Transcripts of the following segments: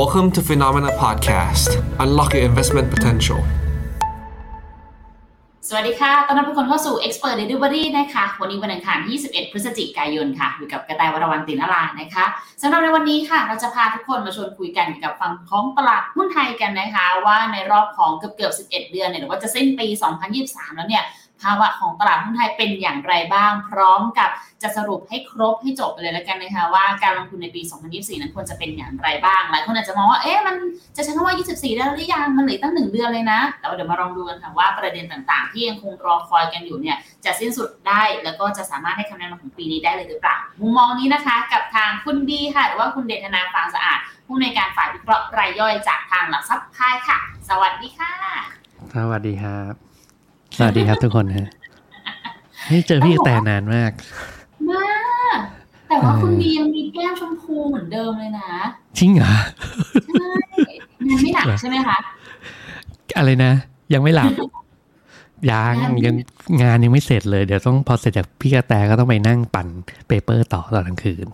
Welcome to Phenomena Podcast. Unlock your investment potential. สวัสดีค่ะ ตอนรับทุกคนเข้าสู่ Expert Delivery นะคะ วันนี้วันอังคารที่21 พฤศจิกายนค่ะ อยู่กับกระต่ายวรวันตินลานะคะสำหรับในวันนี้ค่ะ เราจะพาทุกคนมาชวนคุยกันกับฝั่งของตลาดหุ้นไทยกันนะคะ ว่าในรอบของเกือบเกือบ 11 เดือนเนี่ยหรือว่าจะสิ้นปี 2023 แล้วเนี่ย ภาวะของตลาดหุ้นไทยเป็นอย่างไรบ้าง พร้อมกับจะสรุปให้ครบให้จบไปเลยแล้วกันนะคะว่าการลงทุนในปี 2024 นั้นควรจะเป็นอย่างไรบ้าง หลายคนอาจจะมองว่าเอ๊ะมันจะใช้คำว่า 24 ได้หรือยังมันเหลือตั้งหนึ่งเดือนเลยนะแต่ว่าเดี๋ยวมาลองดูกันค่ะว่าประเด็นต่างๆ ที่ยังคงรอคอยกันอยู่เนี่ยจะสิ้นสุดได้แล้วก็จะสามารถให้คำแนะนำของปีนี้ได้เลยหรือเปล่ามุมมองนี้นะคะ กับทางคุณดีค่ะหรือว่าคุณเดชนาฟางสะอาดผู้ในการฝ่ายวิเคราะห์รายย่อยจากทางหลักทรัพย์พายค่ะ สวัสดีค่ะ สวัสดีครับ สวัสดีครับทุกคนฮะให้เจอพี่แต่นานมาก มาก แต่ว่าเออคุณดียังมีแก้มชมพูเหมือนเดิมเลยนะจริงเหรอใช่งานไม่หนักใช่ไหมคะ อะไรนะ ยังไม่หลับยังงานยังงานยังไม่เสร็จเลย เดี๋ยวต้องพอเสร็จจากพี่กระแตก็ต้องไปนั่งปั่น paper ต่อตอนกลางคืน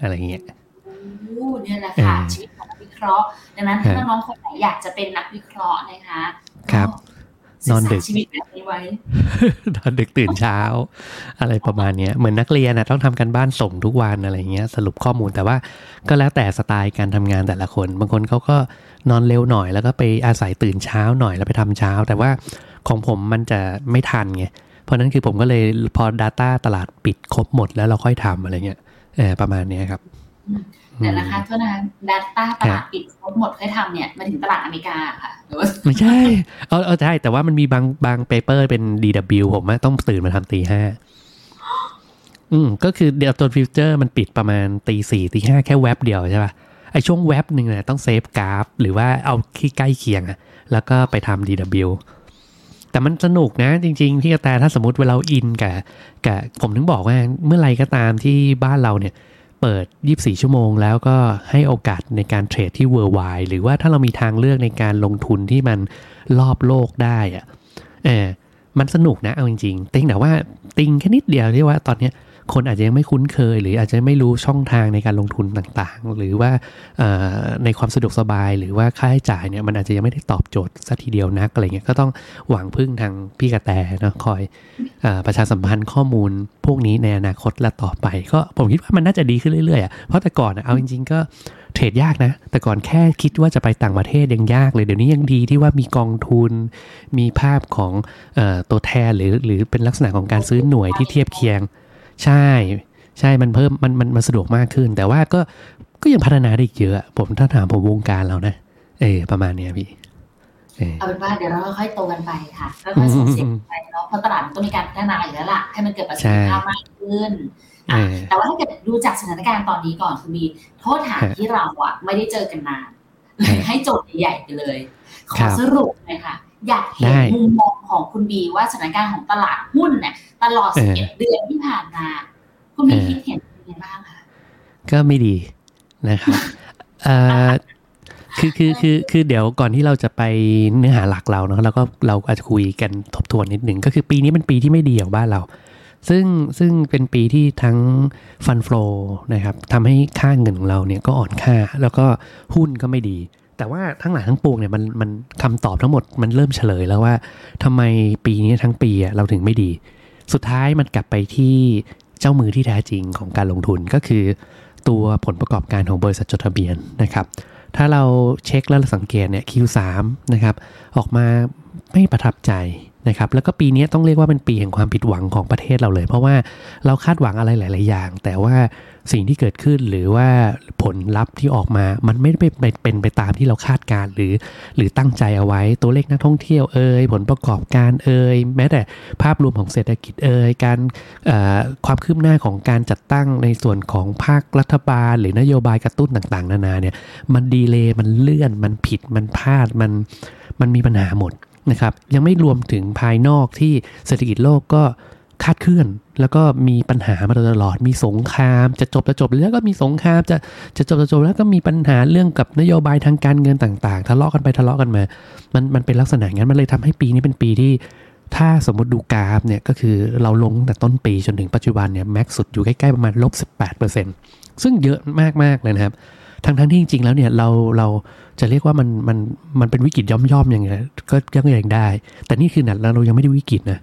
อะไรเงี้ยโอ้เนี่ยแหละค่ะเออชีวิตของนักวิเคราะห์ดังนั้นถ้าฮะน้องๆคนไหนอยากจะเป็นนักวิเคราะห์นะคะ ครับก็ศึกษา นอนดึกชีวิตแบบนี้ไว้ตอนดึกตื่นเช้า อะไรประมาณเนี้ยเหมือนนักเรียนนะต้องทำกันบ้านส่งทุกวันอะไรเงี้ย สรุปข้อมูลแต่ว่าก็แล้วแต่สไตล์การทำงานแต่ละคน บางคนเขาก็นอนเร็วหน่อย แล้วก็ไปอาศัยตื่นเช้าหน่อยแล้วไปทำเช้า แต่ว่าของผมมันจะไม่ทันไงเพราะนั้นคือผมก็เลยพอ Data ตลาดปิดครบหมดแล้วเราค่อยทำอะไรเงี้ยเออประมาณเนี้ยครับ แต่ราคาอืมโทษนะคะดัตต้าตลาดปิดครบหมดเคยทำเนี่ยมาถึงตลาดอเมริกาค่ะหรือว่าไม่ใช่ เออเออใช่แต่ว่ามันมีบางบาง paper เป็น DW ผมอะต้องตื่นมาทำตีห้าอืมก็คือเดี๋ยวตัว future มันปิดประมาณตีสี่ตีห้าแค่แว็บเดียวใช่ป่ะไอช่วงแว็บหนึ่งเนี่ยต้อง save กราฟ หรือว่าเอาที่ใกล้เคียงอะแล้วก็ไปทำ DW แต่มันสนุกนะจริงๆพี่กระแตถ้าสมมติเวลาเรา in กับกับผมถึงบอกว่าเมื่อไรก็ตามที่บ้านเราเนี่ย เปิด 24 ชั่วโมง แล้วก็ให้โอกาสในการเทรดที่ worldwide หรือว่าถ้าเรามีทางเลือกในการลงทุนที่มันรอบโลกได้อะเออมันสนุกนะเอาจริงๆ ติงแต่ว่าติงแค่นิดเดียวที่ว่าตอนเนี้ย คนอาจจะยังไม่คุ้นเคย หรืออาจจะไม่รู้ช่องทางในการลงทุนต่างๆ หรือว่าในความสะดวกสบาย หรือว่าค่าใช้จ่ายเนี่ยมันอาจจะยังไม่ได้ตอบโจทย์สัทีเดียวนักอะไรเงี้ยก็ต้องหวังพึ่งทางพี่กระแตเนาะคอยอประชาสัมพันธ์ข้อมูลพวกนี้ในอนาคตและต่อไป ก็ผมคิดว่ามันน่าจะดีขึ้นเรื่อยๆอะเพราะแต่ก่อนเอาจริง ๆ ก็เทรดยากนะ แต่ก่อนแค่คิดว่าจะไปต่างประเทศยังยากเลย เดี๋ยวนี้ยังดีที่ว่ามีกองทุน มีภาพของอตัวแทนหรือหรือเป็นลักษณะของการซื้อหน่วยที่เทียบเคียง ใช่ใช่มันเพิ่มมันมันมันสะดวกมากขึ้น แต่ว่าก็ก็ยังพัฒนาได้อีกเยอะอะผมถ้าถามผมวงการเรานะ เออประมาณเนี้ยพี่เออเอาเป็นว่าเดี๋ยวเราค่อยๆโตกันไปค่ะค่อยๆส่งเสียงไปเนาะเพราะตลาดมันต้องมีการพัฒนาอยู่แล้วล่ะให้มันเกิดประสิทธิภาพมากขึ้นเออะอแต่ว่าถ้าเกิดดูจากสถานการณ์ตอนนี้ก่อนคือมีโทษฐานฮะที่เราอะไม่ได้เจอกันนานฮะให้โจทย์ใหญ่ๆไปเลยขครัอบสรุปหน่อยค่ะ อยากเห็นได้มุมมองของคุณบีว่าสถานการณ์ของตลาดหุ้นเนี่ยตลอดเออ11เดือนที่ผ่านมา คุณบีเออคิดเห็นเป็นยังไงบ้างคะก็ไม่ดีนะครับเอ่อคือคือคือคือเดี๋ยวก่อนที่เราจะไปเนื้อหาหลักเราเนาะเราก็เราอาจจะคุยกันทบทวนนิดหนึ่งก็คือปีนี้เป็นปีที่ไม่ดีของบ้านเรา ซึ่งซึ่งเป็นปีที่ทั้งฟันฟลอนะครับทำให้ค่าเงินของเราเนี่ยก็อ่อนค่า แล้วก็หุ้นก็ไม่ดี แต่ว่าทั้งหลายทั้งปวงเนี่ยมันมันคำตอบทั้งหมดมันเริ่มเฉลยแล้วว่าทำไมปีนี้ทั้งปีเราถึงไม่ดี สุดท้ายมันกลับไปที่เจ้ามือที่แท้จริงของการลงทุนก็คือ ตัวผลประกอบการของบริษัทจดทะเบียนนะครับ ถ้าเราเช็คแล้วสังเกตเนี่ย Q3 นะครับออกมาไม่ประทับใจ นะครับแล้วก็ปีนี้ต้องเรียกว่าเป็นปีแห่งความผิดหวังของประเทศเราเลย เพราะว่าเราคาดหวังอะไรหลาย ๆ อย่าง แต่ว่าสิ่งที่เกิดขึ้นหรือว่าผลลัพธ์ที่ออกมา มันไม่ได้เป็นเป็นไปตามที่เราคาดการณ์หรือ หรือตั้งใจเอาไว้ตัวเลขนักท่องเที่ยวเอ่ยผลประกอบการเอ่ยแม้แต่ภาพรวมของเศรษฐกิจเอ่ยการความคืบหน้าของการจัดตั้งในส่วนของภาครัฐบาล หรือนโยบายกระตุ้นต่าง ๆ นานาเนี่ยมันดีเลย์มันเลื่อนมันผิดมันพลาดมันมันมีปัญหาหมด นะครับยังไม่รวมถึงภายนอกที่เศรษฐกิจโลกก็คาดเคลื่อน แล้วก็มีปัญหามาตลอด มีสงคราม จะจบจะจบแล้วก็มีสงครามจะจะจบจะจบแล้วก็มีปัญหาเรื่องกับนโยบายทางการเงินต่าง ๆ ทะเลาะกันไปทะเลาะกันมา มันมันเป็นลักษณะงั้นมันเลยทำให้ปีนี้เป็นปีที่ ถ้าสมมติดูกราฟเนี่ยก็คือเราลงตั้งแต่ต้นปีจนถึงปัจจุบันเนี่ยแม็กสุดอยู่ใกล้ๆประมาณลบ18%ซึ่งเยอะมากๆเลยนะครับ ทั้งทั้งที่จริงๆ แล้วเนี่ยเราเราจะเรียกว่ามันมันมันเป็นวิกฤตย่อมย่อมๆอย่างเงี้ยก็ยังยังได้ แต่นี่คือเนี่ยเรายังไม่ได้วิกฤตนะ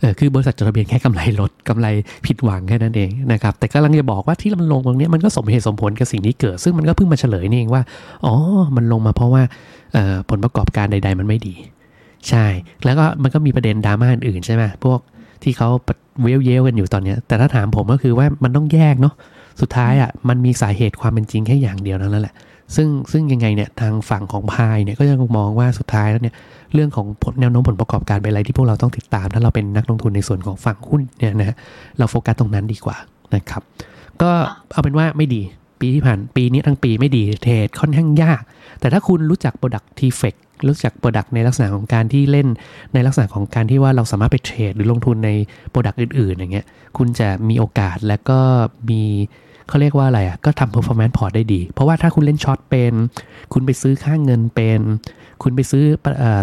เออคือบริษัทจดทะเบียนแค่กำไรลดกำไรผิดหวังแค่นั้นเองนะครับแต่กำลังจะบอกว่าที่มันลงตรงนี้มันก็สมเหตุสมผลกับสิ่งที่เกิด ซึ่งมันก็เพิ่งมาเฉลยนี่เองว่าอ๋อมันลงมาเพราะว่าผลประกอบการใด ๆ มันไม่ดี ใช่ แล้วก็มันก็มีประเด็นดราม่าอื่นใช่ไหมพวกที่เขาเวลเยลกันอยู่ตอนนี้แต่ถ้าถามผมก็คือว่ามันต้องแยกเนาะ สุดท้ายอะมันมีสาเหตุความเป็นจริงแค่อย่างเดียวนั้นแหละ ซึ่งซึ่งยังไงเนี่ยทางฝั่งของพายเนี่ยก็ยังมองว่าสุดท้ายแล้วเนี่ยเรื่องของผลแนวโน้มผลประกอบการเป็นอะไรที่พวกเราต้องติดตาม ถ้าเราเป็นนักลงทุนในส่วนของฝั่งหุ้นเนี่ยนะฮะเราโฟกัสตรงนั้นดีกว่านะครับ ก็เอาเป็นว่าไม่ดีปีที่ผ่านปีนี้ทั้งปีไม่ดีเทรดค่อนข้างยาก แต่ถ้าคุณรู้จัก Product t f e c รู้จัก Product ในลักษณะของการที่เล่นในลักษณะของการที่ว่าเราสามารถไปเทรดหรือลงทุนใน Product อื่น ๆ อย่างเงี้ยคุณจะมีโอกาสและก็มีเขาเรียกว่าอะไรอะก็ทำ performance port ได้ดี เพราะว่าถ้าคุณเล่นช็อตเป็น คุณไปซื้อค่างเงินเป็น คุณไปซื้อ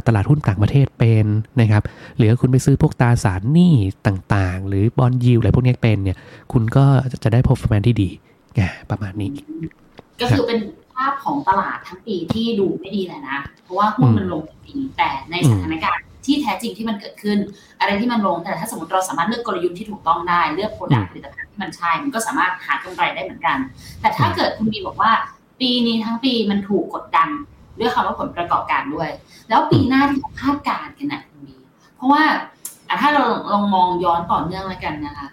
ตลาดหุ้นต่างประเทศเป็นนะครับหรือคุณไปซื้อพวกตราสารหนี้ต่างๆ หรือบอลยิวอะไรพวกนี้เป็นเนี่ยคุณก็จะได้ performance ที่ดีไงประมาณนี้ ก็คือเป็นภาพของตลาดทั้งปีที่ดูไม่ดีแหละนะ เพราะว่าหุ้นมันลงจริงแต่ในสถานการณ์ที่แท้จริงที่มันเกิดขึ้น อะไรที่มันลงแต่ถ้าสมมติเราสามารถเลือกกลยุทธ์ที่ถูกต้องได้เลือก product ผลิตภัณฑ์ที่มันใช่มันก็สามารถหากำไรได้เหมือนกัน แต่ถ้าเกิดคุณบีบอกว่า ปีนี้ทั้งปีมันถูกกดดันด้วยคำว่าผลประกอบการด้วย แล้วปีหน้าที่คาดการณ์กันนะคุณบีเพราะว่าถ้าเราลองมองย้อนต่อเนื่องแล้วกันนะคะ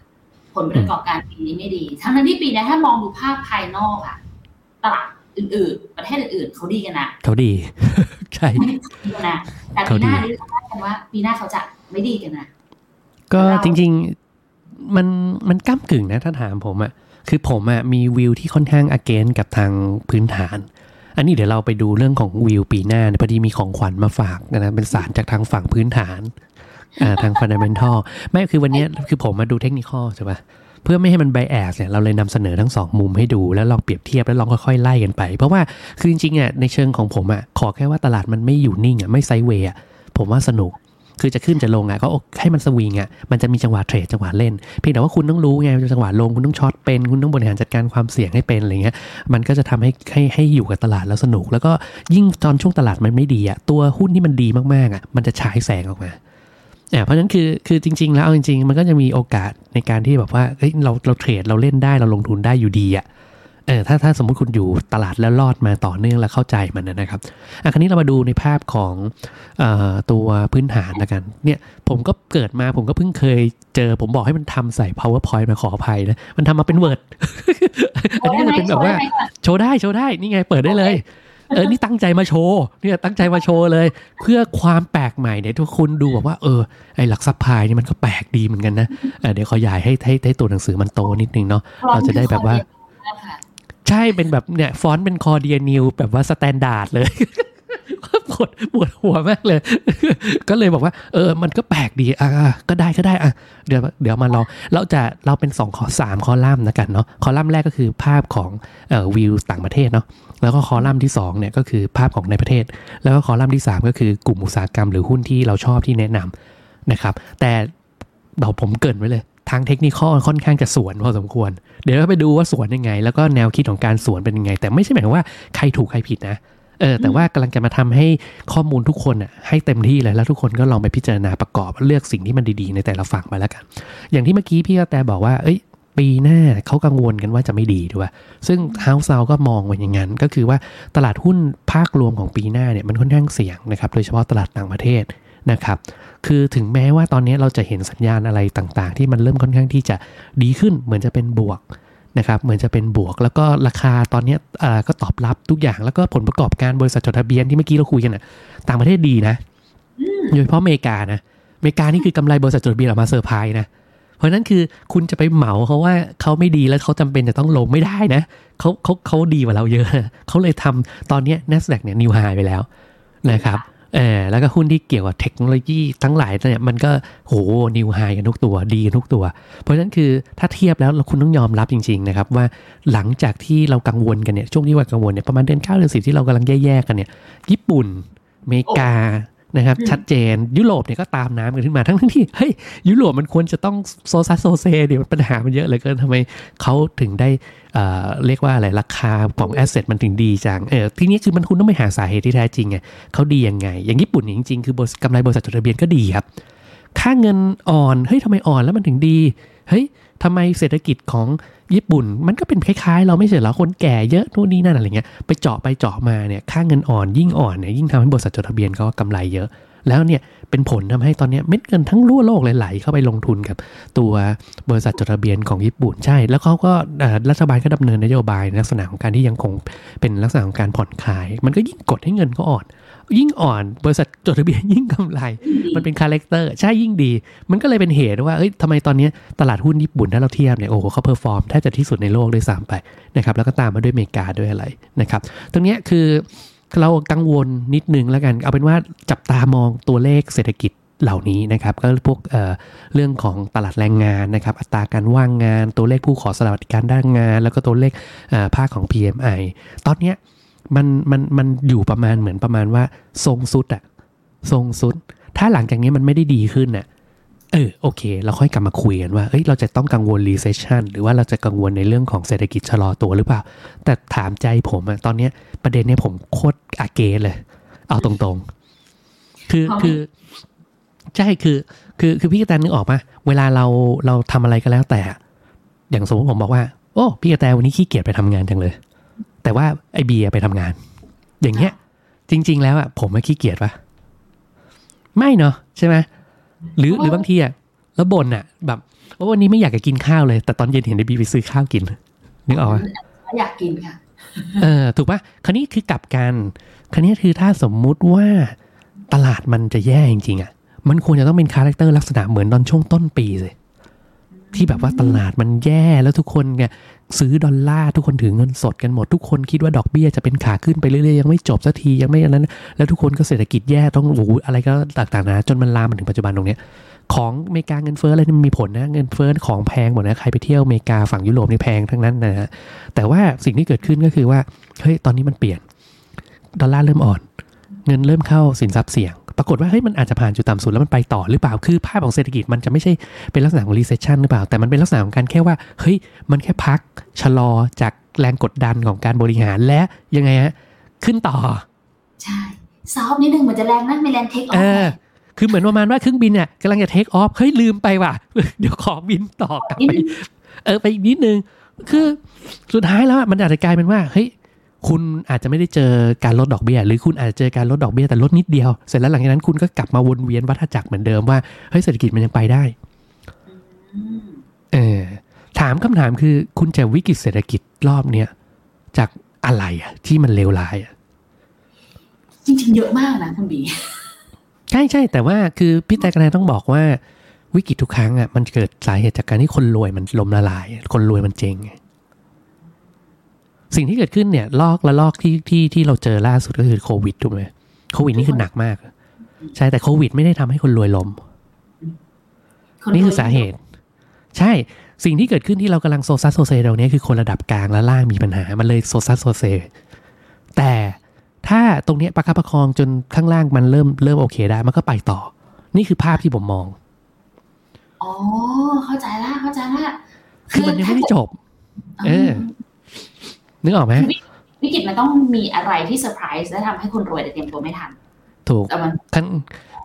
ผลประกอบการปีนี้ไม่ดี ทั้งนั้นที่ปีนี้ถ้ามองดูภาพภายนอกอะตลาด อื่นๆ ประเทศอื่นๆเขาดีกันนะเขาดี ใช่ไม่ได้ดีกันนะแต่ปีหน้านี้เขาคาดกันว่าปีหน้าเขาจะไม่ดีกันนะก็เราจริง ๆ มันมันก้ากึ่งนะถ้าถามผมอะคือผมอะมีวิวที่ค่อนข้างอเกนกับทางพื้นฐาน อันนี้เดี๋ยวเราไปดูเรื่องของวิวปีหน้าเนี่ยพอดีมีของขวัญมาฝากนะเป็นสารจากทางฝั่งพื้นฐานอ่าทาง fundamental ไม่คือวันเนี้ยคือผมมาดูเทคนิคใช่ปะ เพื่อไม่ให้มัน bias เนี่ยเราเลยนำเสนอทั้งสองมุมให้ดู แล้วลองเปรียบเทียบแล้วลองค่อยๆไล่กันไป เพราะว่าคือจริงๆอะในเชิงของผมอะขอแค่ว่าตลาดมันไม่อยู่นิ่งอะไม่ sideway อะผมว่าสนุกคือจะขึ้นจะลงอะก็ให้มันสวิงอะมันจะมีจังหวะ trade จังหวะเล่น เพียงแต่ว่าคุณต้องรู้ไงจังหวะลงคุณต้อง short เป็น คุณต้องบริหารจัดการความเสี่ยงให้เป็นอะไรเงี้ยมันก็จะทำให้ให้ให้อยู่กับตลาดแล้วสนุก แล้วก็ยิ่งตอนช่วงตลาดมันไม่ดีอะตัวหุ้นที่มันดีมากๆอะมันจะฉายแสงออกมา เพราะฉะนั้นคือคือจริง ๆ แล้วเอาจริง ๆ มันก็จะมีโอกาสในการที่แบบว่าเฮ้ยเราเราเทรดเราเล่นได้เราลงทุนได้อยู่ดีอะเออถ้าถ้าสมมุติคุณอยู่ตลาดแล้วรอดมาต่อเนื่องแล้วเข้าใจมันนะครับอะคราวนี้เรามาดูในภาพของเอ่อตัวพื้นฐานละกันเนี่ยผมก็เกิดมาผมก็เพิ่งเคยเจอผมบอกให้มันทำใส่ powerpoint มาขออภัยนะมันทำมาเป็น word อันนี้ก็จะเป็นแบบว่าโชว์ได้โชว์ได้นี่ไงเปิดได้เลย เออนี่ตั้งใจมาโชว์เนี่ยตั้งใจมาโชว์เลย เพื่อความแปลกใหม่เนี่ยทุกคนดูแบบว่าเออไอหลัก supply นี่มันก็แปลกดีเหมือนกันนะเออเดี๋ยวขอยายให้ให้ให้ตัวหนังสือมันโตนิดนึงเนาะเราจะได้แบบว่า ใช่เป็นแบบเนี่ยฟอนต์เป็น Cordia New แบบว่า standard เลย ก็ปวดปวดหัวมากเลย ก็เลยบอกว่า เออ มันก็แปลกดีอะก็ได้ก็ได้อะเดี๋ยวเดี๋ยวมาลองเราจะเราเป็นสองข้อสามคอลัมน์นะกันเนาะคอลัมน์แรกก็คือภาพของเอ่อวิวต่างประเทศเนาะแล้วก็คอลัมน์ที่สองเนี่ยก็คือภาพของในประเทศ แล้วก็คอลัมน์ที่สามก็คือกลุ่มอุตสาหกรรม หรือหุ้นที่เราชอบที่แนะนำนะครับ แต่เราผมเกินไว้เลยทางเทคนิคค่อนข้างจะสวนพอสมควร เดี๋ยวเราไปดูว่าสวนยังไง แล้วก็แนวคิดของการสวนเป็นยังไง แต่ไม่ใช่หมายความว่าใครถูกใครผิดนะ เออแต่ว่ากำลังจะมาทำให้ข้อมูลทุกคนอะให้เต็มที่เลยแล้วทุกคนก็ลองไปพิจารณาประกอบเลือกสิ่งที่มันดีๆ ในแต่ละฝั่งไปแล้วกัน อย่างที่เมื่อกี้พี่กระแตบอกว่า เอ้ย ปีหน้าเขากังวลกันว่าจะไม่ดีด้วยซึ่งเฮาส์เซาก็มองไว้อย่างนั้น ก็คือว่าตลาดหุ้นภาครวมของปีหน้าเนี่ยมันค่อนข้างเสี่ยงนะครับโดยเฉพาะตลาดต่างประเทศนะครับคือถึงแม้ว่าตอนนี้เราจะเห็นสัญญาณอะไรต่างๆ ที่มันเริ่มค่อนข้างที่จะดีขึ้นเหมือนจะเป็นบวก นะครับเหมือนจะเป็นบวก แล้วก็ราคาตอนนี้อ่าก็ตอบรับทุกอย่างแล้วก็ผลประกอบการบริษัทจดทะเบียนที่เมื่อกี้เราคุยกันนะต่างประเทศดีนะโดยเฉพาะอเมริกานะอเมริกานี่คือกำไรบริษัทจดทะเบียนออกมาเซอร์ไพรส์นะเพราะฉะนั้นคือคุณจะไปเหมาเขาว่าเขาไม่ดีแล้วเขาจำเป็นจะต้องลงไม่ได้นะเขาเขาเขาดีกว่าเราเยอะเขาเลยทำตอนเนี้ย NASDAQ เนี่ย new high ไปแล้วนะครับ เออแล้วก็หุ้นที่เกี่ยวกับเทคโนโลยีทั้งหลายเนี่ยมันก็โห new high กันทุกตัวดีกันทุกตัว เพราะฉะนั้นคือถ้าเทียบแล้วเราคุณต้องยอมรับจริงๆนะครับว่าหลังจากที่เรากังวลกันเนี่ยช่วงที่ว่ากังวลเนี่ยประมาณเดือนเก้าเดือนสิบที่เรากำลังแย่ๆกันเนี่ยญี่ปุ่นอเมริกา นะครับชัดเจนยุโรปเนี่ยก็ตามน้ำกันขึ้นมาทั้งที่เฮ้ยยุโรปมันควรจะต้องโซซัสโซเซเดี๋ยวปัญหามันเยอะเลยเกินทำไมเขาถึงได้เอ่อเรียกว่าอะไรราคาของ asset มันถึงดีจังเออทีนี้คือมันคุณต้องไปหาสาเหตุที่แท้จริงไงเขาดียังไง อย่างญี่ปุ่นเนี่ยจริงๆคือกำไรบริษัทจดทะเบียนก็ดีครับ ค่าเงินอ่อน เฮ้ยทำไมอ่อนแล้วมันถึงดี เฮ้ยทำไมเศรษฐกิจของญี่ปุ่น มันก็เป็นคล้ายๆ เราไม่ใช่หรอคนแก่เยอะนู่นนี่นั่นอะไรเงี้ยไปเจาะไปเจาะมาเนี่ยค่าเงินอ่อนยิ่งอ่อนเนี่ยยิ่งทำให้บริษัทจดทะเบียนเขากำไรเยอะ แล้วเนี่ยเป็นผลทำให้ตอนนี้เม็ดเงินทั้งรั่วโลกไหลเข้าไปลงทุนกับ ตัวบริษัทจดทะเบียนของญี่ปุ่นใช่ แล้วเขาก็รัฐบาลก็ดำเนินนโยบายลักษณะของการที่ยังคงเป็นลักษณะของการผ่อนคลาย มันก็ยิ่งกดให้เงินเขาอ่อน ยิ่งอ่อนบริษัทจดทะเบียนยิ่งกำไร มันเป็น character ใช่ยิ่งดี มันก็เลยเป็นเหตุว่าเอ้ยทำไมตอนเนี้ยตลาดหุ้นญี่ปุ่นถ้าเราเทียบเนี่ยโอ้โหเขา perform แทบจะที่สุดในโลกด้วยซ้ำไปนะครับแล้วก็ตามมาด้วยอเมริกาด้วยอะไรนะครับตรงเนี้ยคือเรากังวลนิดนึงแล้วกัน เอาเป็นว่าจับตามองตัวเลขเศรษฐกิจเหล่านี้นะครับก็พวกเอ่อเรื่องของตลาดแรงงานนะครับอัตราการว่างงานตัวเลขผู้ขอสวัสดิการด้านงาน แล้วก็ตัวเลขเอ่อภาคของ PMI ตอนเนี้ย มันมันมันอยู่ประมาณเหมือนประมาณว่า ทรงสุดอะทรงสุด ถ้าหลังจากนี้มันไม่ได้ดีขึ้นน่ะเออโอเค เราค่อยกลับมาคุยกันว่าเอ้ยเราจะต้องกังวล recession หรือว่าเราจะกังวลในเรื่องของเศรษฐกิจชะลอตัวหรือเปล่า แต่ถามใจผมอะตอนเนี้ยประเด็นเนี้ยผมโคตรอาเกเลย เอาตรงๆ คือเอาไหมคือใช่คือ คือคือพี่กระแตนึกออกปะเวลาเราเราทำอะไรก็แล้วแต่ อย่างสมมติผมบอกว่า โอ้ พี่กระแตวันนี้ขี้เกียจไปทำงานจังเลย แต่ว่าไอเบียร์ไปทำงาน อย่างเงี้ย จริง ๆ แล้วอะผมไม่ขี้เกียจปะไม่เนาะใช่ไหมหรือหรือบางทีอะแล้วบ่นอะแบบโอ้วันนี้ไม่อยากจะกินข้าวเลย แต่ตอนเย็นเห็นไอบีไปซื้อข้าวกินนึกออกปะอยากกินค่ะเออถูกปะคราวนี้คือกลับกัน คราวนี้คือถ้าสมมุติว่าตลาดมันจะแย่จริงๆอะมันควรจะต้องเป็น character ลักษณะเหมือนตอนช่วงต้นปีเลย ที่แบบว่าตลาดมันแย่แล้วทุกคนเนี่ยซื้อดอลลาร์ทุกคนถือเงินสดกันหมด ทุกคนคิดว่าดอกเบี้ยจะเป็นขาขึ้นไปเรื่อยๆยังไม่จบสักทียังไม่อันนั้น แล้วทุกคนก็เศรษฐกิจแย่ต้องโอ้อะไรก็ต่างๆนะจนมันลามมาถึงปัจจุบันตรงเนี้ยของอเมริกาเงินเฟ้ออะไรนี่มันมีผลนะเงินเฟ้อของแพงหมดนะใครไปเที่ยวอเมริกาฝั่งยุโรปนี่แพงทั้งนั้นนะฮะแต่ว่าสิ่งที่เกิดขึ้นก็คือว่าเฮ้ยตอนนี้มันเปลี่ยนดอลลาร์เริ่มอ่อน เงินเริ่มเข้าสินทรัพย์เสี่ยง ปรากฏว่าเฮ้ยมันอาจจะผ่านจุดต่ำสุดแล้วมันไปต่อหรือเปล่าคือภาพของเศรษฐกิจมันจะไม่ใช่เป็นลักษณะของ recession หรือเปล่า แต่มันเป็นลักษณะของการแค่ว่าเฮ้ยมันแค่พักชะลอจากแรงกดดันของการบริหารและยังไงฮะขึ้นต่อ ใช่ soft นิดนึงเหมือนจะแรงนะไม่แรง take offฟอคือเหมือนประมาณว่าเครื่องบินเนี่ยกำลังจะ take off เฮ้ยลืมไปว่ะ เดี๋ยวขอบินต่อกลับไป เออไปอีกนิดนึง คือสุดท้ายแล้วอะมันอาจจะกลายเป็นว่าเฮ้ย คุณอาจจะไม่ได้เจอการลดดอกเบี้ย หรือคุณอาจจะเจอการลดดอกเบี้ยแต่ลดนิดเดียว เสร็จแล้วหลังจากนั้นคุณก็กลับมาวนเวียนวัฏจักรเหมือนเดิมว่าเฮ้ยเศรษฐกิจมันยังไปได้อืมเออถามคำถามคือคุณจะวิกฤตเศรษฐกิจรอบเนี้ยจากอะไรอะที่มันเลวร้ายอะจริงๆเยอะมากนะคุณบีใช่ใช่แต่ว่าคือพี่แต่กระแนต้องบอกว่าวิกฤตทุกครั้งอะมันเกิดสาเหตุจากการที่คนรวยมันล้มละลาย คนรวยมันเจ๊งไง สิ่งที่เกิดขึ้นเนี่ยลอกละลอกที่ที่ที่เราเจอล่าสุดก็คือโควิดถูกไหมโควิดนี่คือหนักมาก ใช่แต่โควิดไม่ได้ทำให้คนรวยล้มนี่คือสาเหตุ ใช่สิ่งที่เกิดขึ้นที่เรากำลังโซซัสโซเซตรงนี้คือคนระดับกลางและล่างมีปัญหา มันเลยโซซัสโซเซแต่ถ้าตรงเนี้ยประคับประคองจนข้างล่างมันเริ่มเริ่มโอเคได้มันก็ไปต่อ นี่คือภาพที่ผมมอง อ๋อ เข้าใจละเข้าใจละคือมันยังไม่ได้จบ เออ นึกออกไหมวิกฤตมันต้องมีอะไรที่เซอร์ไพรส์และทำให้คนรวยแต่เตรียมตัวไม่ทัน ถูกแต่มันคัน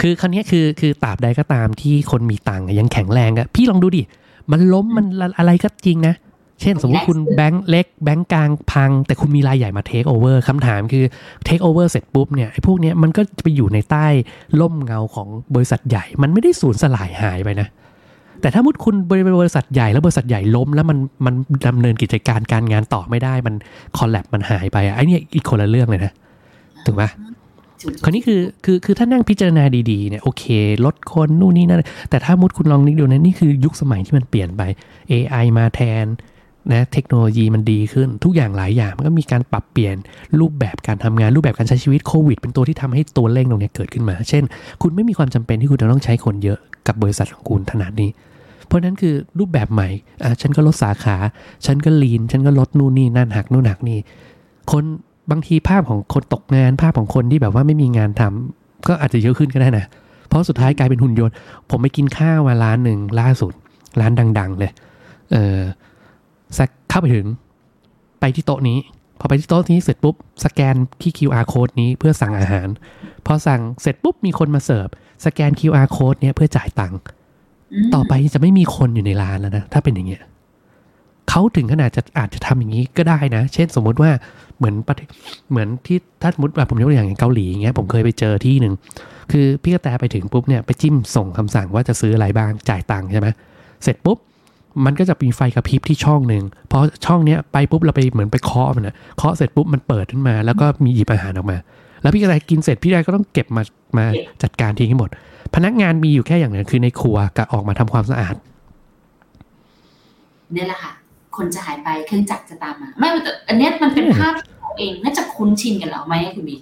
คือคันนี้ยคือคือตราบใดก็ตามที่คนมีตังค์อะยังแข็งแรงอะพี่ลองดูดิ มันล้มมันอะไรก็จริงนะ เช่นสมมติคุณแบงค์เล็กแบงค์กลางพัง แต่คุณมีรายใหญ่มาเทคโอเวอร์คำถามคือเทคโอเวอร์เสร็จปุ๊บเนี่ยไอ้พวกเนี้ยมันก็จะไปอยู่ในใต้ร่มเงาของบริษัทใหญ่ มันไม่ได้สูญสลายหายไปนะ แต่ถ้าสมมุติคุณบริบริษัทใหญ่แล้วบริษัทใหญ่ล้ม แล้วมันมันดำเนินกิจการการงานต่อไม่ได้มันคอลแลบมันหายไปอะไอ้เนี่ยอีกคนละเรื่องเลยนะถูกไหมจุดคราวนี้คือคือคือถ้านั่งพิจารณาดีๆเนี่ยโอเค ลดคนนู่นนี่นั่นแต่ถ้ามุดคุณลองนึกดูนะนี่คือยุคสมัยที่มันเปลี่ยนไป AI มาแทนนะเทคโนโลยีมันดีขึ้นทุกอย่างหลายอย่างมันก็มีการปรับเปลี่ยนรูปแบบการทำงานรูปแบบการใช้ชีวิตโควิด เป็นตัวที่ทำให้ตัวเร่งตรงเนี้ยเกิดขึ้นมา เช่น คุณไม่มีความจำเป็นที่คุณจะต้องใช้คนเยอะกับบริษัทของคุณขนาดนี้ เพราะนั้นคือรูปแบบใหม่อะฉันก็ลดสาขา ฉันก็ลีน ฉันก็ลดนู่นนี่นั่นหักนู่นหักนี่ คนบางทีภาพของคนตกงานภาพของคนที่แบบว่าไม่มีงานทำก็อาจจะเยอะขึ้นก็ได้นะ เพราะสุดท้ายกลายเป็นหุ่นยนต์ ผมไปกินข้าวมาร้านหนึ่งล่าสุด ร้านดัง ๆ เลย เออสักเข้าไปถึง ไปที่โต๊ะนี้ พอไปที่โต๊ะนี้เสร็จปุ๊บ สแกนที่ QR code นี้เพื่อสั่งอาหาร พอสั่งเสร็จปุ๊บมีคนมาเสิร์ฟ สแกน QR code เนี้ยเพื่อจ่ายตังค์ ต่อไปจะไม่มีคนอยู่ในร้านแล้วนะถ้าเป็นอย่างเงี้ยเขาถึงขนาดจะอาจจะทำอย่างนี้ก็ได้นะ เช่นสมมุติว่าเหมือนประเทศเหมือนที่ถ้าสมมติว่าผมยกตัวอย่างอย่างเกาหลีอย่างเงี้ยผมเคยไปเจอที่หนึ่งคือพี่กระแตไปถึงปุ๊บเนี่ยไปจิ้มส่งคำสั่งว่าจะซื้ออะไรบ้างจ่ายตังค์ใช่ไหมเสร็จปุ๊บมันก็จะมีไฟกระพริบที่ช่องหนึ่งพอช่องเนี้ยไปปุ๊บเราไปเหมือนไปเคาะมันนะเคาะเสร็จปุ๊บมันเปิดขึ้นมา แล้วก็มีหยิบอาหารออกมา แล้วพี่กระแตกินเสร็จพี่กระแตก็ต้องเก็บมามาจัดการทิ้งให้หมด พนักงานมีอยู่แค่อย่างเดียวคือในครัวกับออกมาทำความสะอาดเนี่ยแหละค่ะคนจะหายไปเครื่องจักรจะตามมา ไม่แต่อันเนี้ยมันเป็นอืมภาพที่เราเองน่าจะคุ้นชินกันแล้วไหมอะคุณบี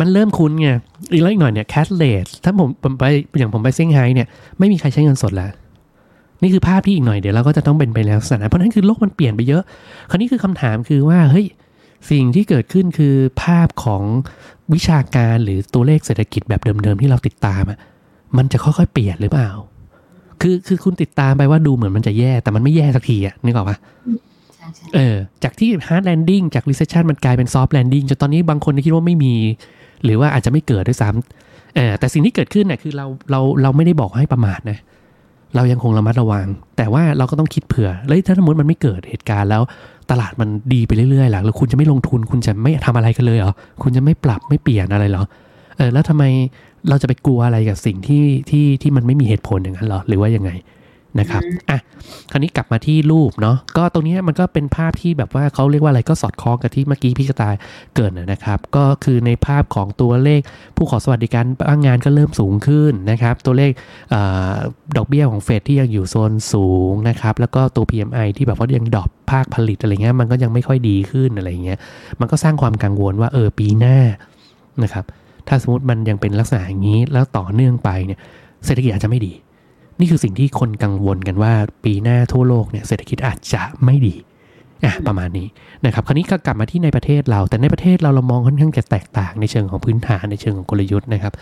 มันเริ่มคุ้นไงอีกแล้วอีกหน่อยเนี่ย cashless ถ้าผมผมไปอย่างผมไปเซี่ยงไฮ้เนี่ยไม่มีใครใช้เงินสดแล้วนี่คือภาพที่อีกหน่อยเดี๋ยวเราก็จะต้องเป็นไปแล้วสถานะเพราะฉะนั้นคือโลกมันเปลี่ยนไปเยอะ คราวนี้คือคำถามคือว่าเฮ้ย สิ่งที่เกิดขึ้นคือภาพของวิชาการหรือตัวเลขเศรษฐกิจแบบเดิมๆที่เราติดตามอะมันจะค่อยๆเปลี่ยนหรือเปล่า คือคือคุณติดตามไปว่าดูเหมือนมันจะแย่แต่มันไม่แย่สักทีอะนึกออกปะใช่ใช่เออจากที่ hard landing จาก recession มันกลายเป็น soft landing จนตอนนี้บางคนคิดว่าไม่มี หรือว่าอาจจะไม่เกิดด้วยซ้ำเออแต่สิ่งที่เกิดขึ้นเนี่ยคือเราเราเราไม่ได้บอกให้ประมาทนะเรายังคงระมัดระวัง แต่ว่าเราก็ต้องคิดเผื่อแล้วถ้าสมมติมันไม่เกิดเหตุการณ์แล้ว ตลาดมันดีไปเรื่อยๆหลังแล้วคุณจะไม่ลงทุนคุณจะไม่ทำอะไรกันเลยเหรอคุณจะไม่ปรับไม่เปลี่ยนอะไรเหรอเออแล้วทำไมเราจะไปกลัวอะไรกับสิ่งที่ที่ที่มันไม่มีเหตุผลอย่างนั้นเหรอหรือว่ายังไง นะครับอะคราวนี้กลับมาที่รูปเนาะก็ตรงเนี้ยมันก็เป็นภาพที่แบบว่าเขาเรียกว่าอะไรก็สอดคล้องกับที่เมื่อกี้พี่กระตายเกริดนะนะครับ ก็คือในภาพของตัวเลขผู้ขอสวัสดิการบ้างงานก็เริ่มสูงขึ้นนะครับ ตัวเลขเออดอกเบี้ยของเฟดที่ยังอยู่โซนสูงนะครับ แล้วก็ตัว PMI ที่แบบว่ายังดรอปภาคผลิตอะไรเงี้ยมันก็ยังไม่ค่อยดีขึ้นอะไรเงี้ยมันก็สร้างความกังวลว่าเออปีหน้านะครับถ้าสมมติมันยังเป็นลักษณะอย่างนี้แล้วต่อเนื่องไปเนี่ยเศรษฐกิจอาจจะไม่ดี นี่คือสิ่งที่คนกังวลกันว่าปีหน้าทั่วโลกเนี่ยเศรษฐกิจอาจจะไม่ดีอะประมาณนี้นะครับ คราวนี้ก็กลับมาที่ในประเทศเรา แต่ในประเทศเราเรามองค่อนข้างจะแตกต่างในเชิงของพื้นฐานในเชิงของกลยุทธ์นะครับ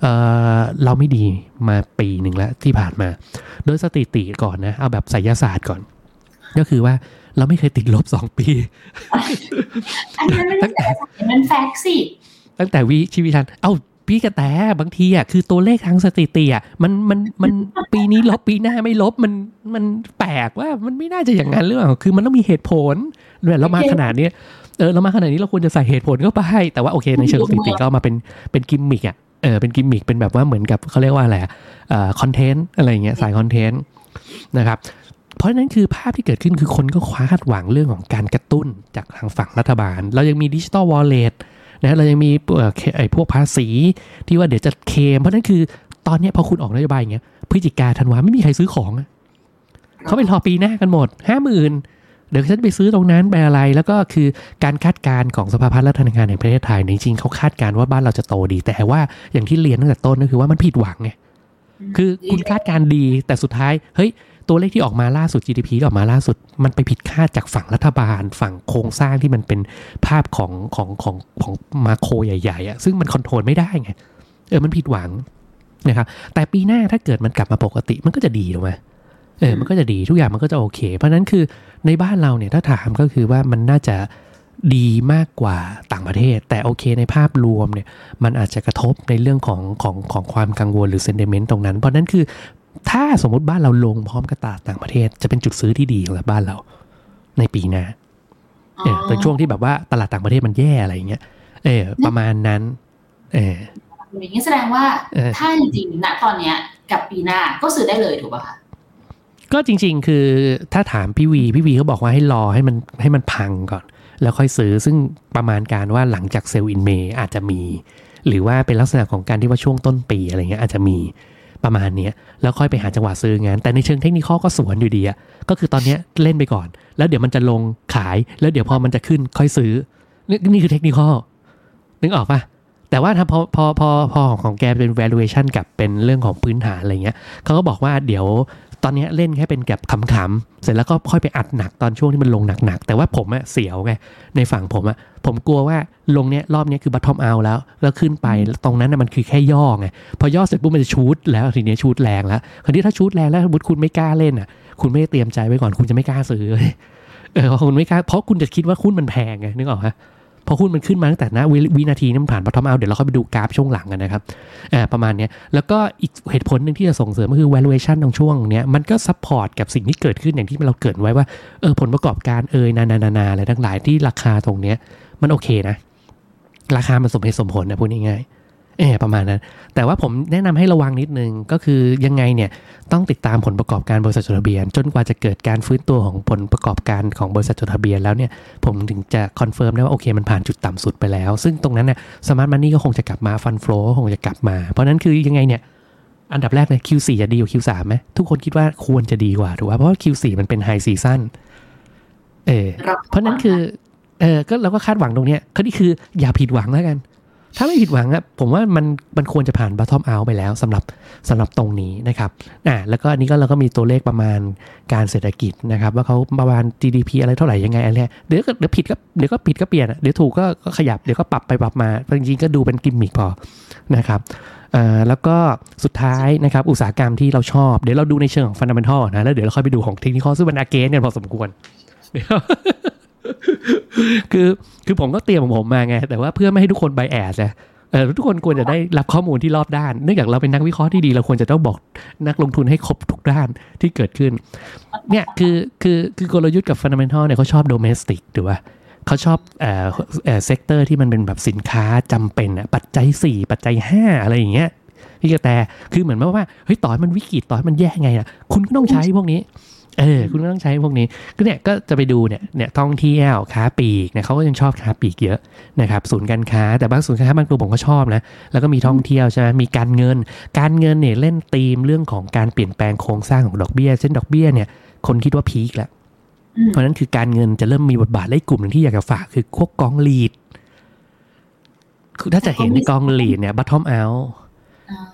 เอ่อเราไม่ดีมาปีหนึ่งแล้วที่ผ่านมา โดยสถิติก่อนนะเอาแบบไสยศาสตร์ก่อน ก็คือว่าเราไม่เคยติดลบสองปี อันนั้นไม่ได้แต่อันนั้นแฟกต์สิ ตั้งแต่วิชีวิทัน เอ้า พี่กระแตบางทีอะคือตัวเลขทางสถิติอะมันมันมันปีนี้ลบปีหน้าไม่ลบมันมันแปลว่ามันไม่น่าจะอย่างนั้นหรือเปล่าคือมันต้องมีเหตุผลเนี่ยเรามาขนาดนี้เออเรามาขนาดนี้เราควรจะใส่เหตุผลเข้าไปแต่ว่าโอเคในเชิงสถิติก็มาเป็นเป็นกิมมิกอะเออเป็นกิมมิกเป็นแบบว่าเหมือนกับเขาเรียกว่าอะไรอะเอ่อ content อะไรเงี้ยสาย content นะครับเพราะฉะนั้นคือภาพที่เกิดขึ้นคือคนก็คว้าคาดหวังเรื่องของการกระตุ้นจากทางฝั่งรัฐบาล เรายังมี digital wallet นะเรายังมีเอ่อไอ้พวกภาษีที่ว่าเดี๋ยวจะเคลมเพราะฉะนั้นคือตอนเนี้ยพอคุณออกนโยบายอย่างเงี้ยพฤศจิกาธันวาไม่มีใครซื้อของอะเขาไปรอปีหน้ากันหมดห้าหมื่นเดี๋ยวฉันไปซื้อตรงนั้นไปอะไร แล้วก็คือการคาดการณ์ของสภาพัฒน์และธนาคารแห่งประเทศไทยเนี่ยจริงๆเขาคาดการณ์ว่าบ้านเราจะโตดี แต่ว่าอย่างที่เรียนตั้งแต่ต้นก็คือว่ามันผิดหวังไงคือคุณคาดการณ์ดีแต่สุดท้ายเฮ้ย ตัวเลขที่ออกมาล่าสุด GDP ที่ออกมาล่าสุด มันไปผิดคาดจากฝั่งรัฐบาล ฝั่งโครงสร้างที่มันเป็นภาพของของของของมาโครใหญ่ๆอะซึ่งมันคอนโทรลไม่ได้ไงเออมันผิดหวังนะครับแต่ปีหน้าถ้าเกิดมันกลับมาปกติมันก็จะดีถูกไหมเออมันก็จะดีทุกอย่างมันก็จะโอเค เพราะฉะนั้นคือในบ้านเราเนี่ยถ้าถามก็คือว่ามันน่าจะดีมากกว่าต่างประเทศ แต่โอเคในภาพรวมเนี่ยมันอาจจะกระทบในเรื่องของของของความกังวลหรือเซนเ i เมนต์ตรงนั้น เพราะนั้นคือ ถ้าสมมติบ้านเราลงพร้อมกับตลาดต่างประเทศ จะเป็นจุดซื้อที่ดีสำหรับบ้านเรา ในปีหน้าเออเป็นช่วงที่แบบว่าตลาดต่างประเทศมันแย่อะไรอย่างเงี้ยเออ ประมาณนั้น เอออย่างนี้แสดงว่าเออถ้าจริงๆณตอนเนี้ย กับปีหน้าก็ซื้อได้เลยถูกป่ะคะก็จริง ๆ คือถ้าถามพี่วีพี่วีเขาบอกว่าให้รอให้มันให้มันพังก่อน แล้วค่อยซื้อซึ่งประมาณการว่าหลังจากเซลล์อินเมย์อาจจะมี หรือว่าเป็นลักษณะของการที่ว่าช่วงต้นปีอะไรเงี้ยอาจจะมี ประมาณเนี้ยแล้วค่อยไปหาจังหวะซื้องาน แต่ในเชิงเทคนิคก็สวนอยู่ดีอะก็คือตอนเนี้ยเล่นไปก่อน แล้วเดี๋ยวมันจะลงขาย แล้วเดี๋ยวพอมันจะขึ้นค่อยซื้อ นี่นี่คือเทคนิคนึกออกปะแต่ว่าถ้าพอพอพอพอของแกเป็น valuation กับเป็นเรื่องของพื้นฐานอะไรเงี้ยเขาก็บอกว่าเดี๋ยว ตอนเนี้ยเล่นแค่เป็นแบบขำๆเสร็จแล้วก็ค่อยไปอัดหนักตอนช่วงที่มันลงหนักๆ แต่ว่าผมอะเสียวไงในฝั่งผมอะผมกลัวว่าลงเนี้ยรอบเนี้ยคือบัตทอมเอาแล้ว แล้วขึ้นไปตรงนั้นน่ะมันคือแค่ย่อไงพอย่อเสร็จปุ๊บมันจะ shoot แล้วทีเนี้ย shoot แรงแล้วคราวนี้ถ้า shoot แรงแล้วสมมติคุณไม่กล้าเล่นอะคุณไม่ได้เตรียมใจไว้ก่อนคุณจะไม่กล้าซื้อเลยเออเพราะคุณไม่กล้าเพราะคุณจะคิดว่าหุ้นมันแพงไงนึกออกไหม พอหุ้นมันขึ้นมาตั้งแต่นะววินาทีนั้นมันผ่าน bottom เอาเดี๋ยวเราค่อยไปดูกราฟช่วงหลังกันนะครับอ่าประมาณนี้แล้วก็อีกเหตุผลหนึ่งที่จะส่งเสริมก็คือ valuation ตรงช่วงเนี้ยมันก็ support กับสิ่งที่เกิดขึ้นอย่างที่เราเกริ่นไว้ว่าเออผลประกอบการเอยนานานานาอะไรทั้งหลายที่ราคาตรงเนี้ยมันโอเคนะ ราคามันสมเหตุสมผลนะพูดง่ายๆ เออประมาณนั้น แต่ว่าผมแนะนำให้ระวังนิดนึง ก็คือยังไงเนี่ยต้องติดตามผลประกอบการบริษัทจดทะเบียน จนกว่าจะเกิดการฟื้นตัวของผลประกอบการของบริษัทจดทะเบียนแล้วเนี่ยผมถึงจะ confirm ได้ว่าโอเคมันผ่านจุดต่ำสุดไปแล้ว ซึ่งตรงนั้นเนี่ย smart money ก็คงจะกลับมา fund flow ก็คงจะกลับมา เพราะนั้นคือยังไงเนี่ยอันดับแรกเลย Q4 จะดีกว่า Q3 ไหมทุกคนคิดว่าควรจะดีกว่าถูกป่ะเพราะว่า Q4 มันเป็น high seasonเออเพราะนั้นคือเออก็เราก็คาดหวังตรงเนี้ยก็นี่คืออย่าผิดหวังแล้วกัน ถ้าไม่ผิดหวังอะผมว่ามันมันควรจะผ่าน bottom out ไปแล้วสำหรับสำหรับตรงนี้นะครับอ่าแล้วก็อันนี้ก็เราก็มีตัวเลขประมาณการเศรษฐกิจนะครับ ว่าเขาประมาณ GDP อะไรเท่าไหร่ยังไงอะไรเดี๋ยวก็เดี๋ยวผิดก็เดี๋ยวก็ผิดก็เปลี่ยนอะเดี๋ยวถูกก็ก็ขยับเดี๋ยวก็ปรับไปปรับมาจริงๆก็ดูเป็นกิมมิคพอนะครับอ่าแล้วก็สุดท้ายนะครับอุตสาหกรรมที่เราชอบเดี๋ยวเราดูในเชิงของ fundamental นะแล้วเดี๋ยวเราค่อยไปดูของเทคนิคซึ่งมัน align กันเนี่ยพอสมควรเดี๋ยว คือคือผมก็เตรียมของผมมาไง แต่ว่าเพื่อไม่ให้ทุกคน bias อะเออทุกคนควรจะได้รับข้อมูลที่รอบด้าน เนื่องจากเราเป็นนักวิเคราะห์ที่ดี เราควรจะต้องบอกนักลงทุนให้ครบทุกด้านที่เกิดขึ้น เนี่ยคือคือคือกลยุทธ์กับ fundamental เนี่ยเขาชอบ domestic ถูกป่ะเขาชอบเอ่อเอ่อ sector ที่มันเป็นแบบสินค้าจำเป็นอะปัจจัย 4 ปัจจัย 5 อะไรอย่างเงี้ยพี่กระแตคือเหมือนว่าเฮ้ยต่อให้มันวิกฤตต่อให้มันแย่ไงอะคุณก็ต้องใช้พวกนี้ เออคุณก็ต้องใช้พวกนี้ก็เนี่ยก็จะไปดูเนี่ยเนี่ยท่องเที่ยวค้าปลีกเนี่ยเขาก็ยังชอบค้าปลีกเยอะนะครับศูนย์การค้าแต่บางศูนย์การค้าบางกลุ่มผมก็ชอบนะแล้วก็มีท่องเที่ยวใช่ไหมมีการเงิน การเงินเนี่ยเล่นธีมเรื่องของการเปลี่ยนแปลงโครงสร้างของดอกเบี้ย เช่นดอกเบี้ยเนี่ยคนคิดว่าพีคแล้วอืมเพราะฉะนั้นคือการเงินจะเริ่มมีบทบาทและอีกกลุ่มหนึ่งที่อยากจะฝากคือพวกกองลีดคือถ้าจะเห็นในกองลีดเนี่ยบัตทอมเอา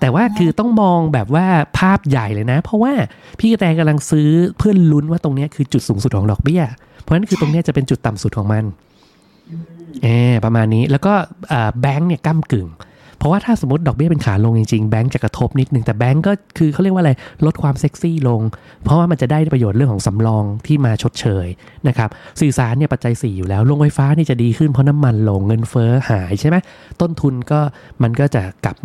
แต่ว่าคือต้องมองแบบว่าภาพใหญ่เลยนะ เพราะว่าพี่กระแตกำลังซื้อเพื่อลุ้นว่าตรงนี้คือจุดสูงสุดของดอกเบี้ย เพราะฉะนั้นคือตรงนี้จะเป็นจุดต่ำสุดของมันเออประมาณนี้แล้วก็แบงก์เนี่ยก้ากึ่ง เพราะว่าถ้าสมมติดอกเบี้ยเป็นขาลงจริงๆแบงก์จะกระทบนิดนึงแต่แบงก์ก็คือเขาเรียกว่าอะไรลดความเซ็กซี่ลง เพราะว่ามันจะได้ประโยชน์เรื่องของสำรองที่มาชดเชยนะครับสื่อสารเนี่ยปัจจัย 4 อยู่แล้วโรงไฟฟ้านี่จะดีขึ้นเพราะน้ำมันลงเงินเฟ้อหายใช่ไหมต้นทุนก็มันก็จะกลับ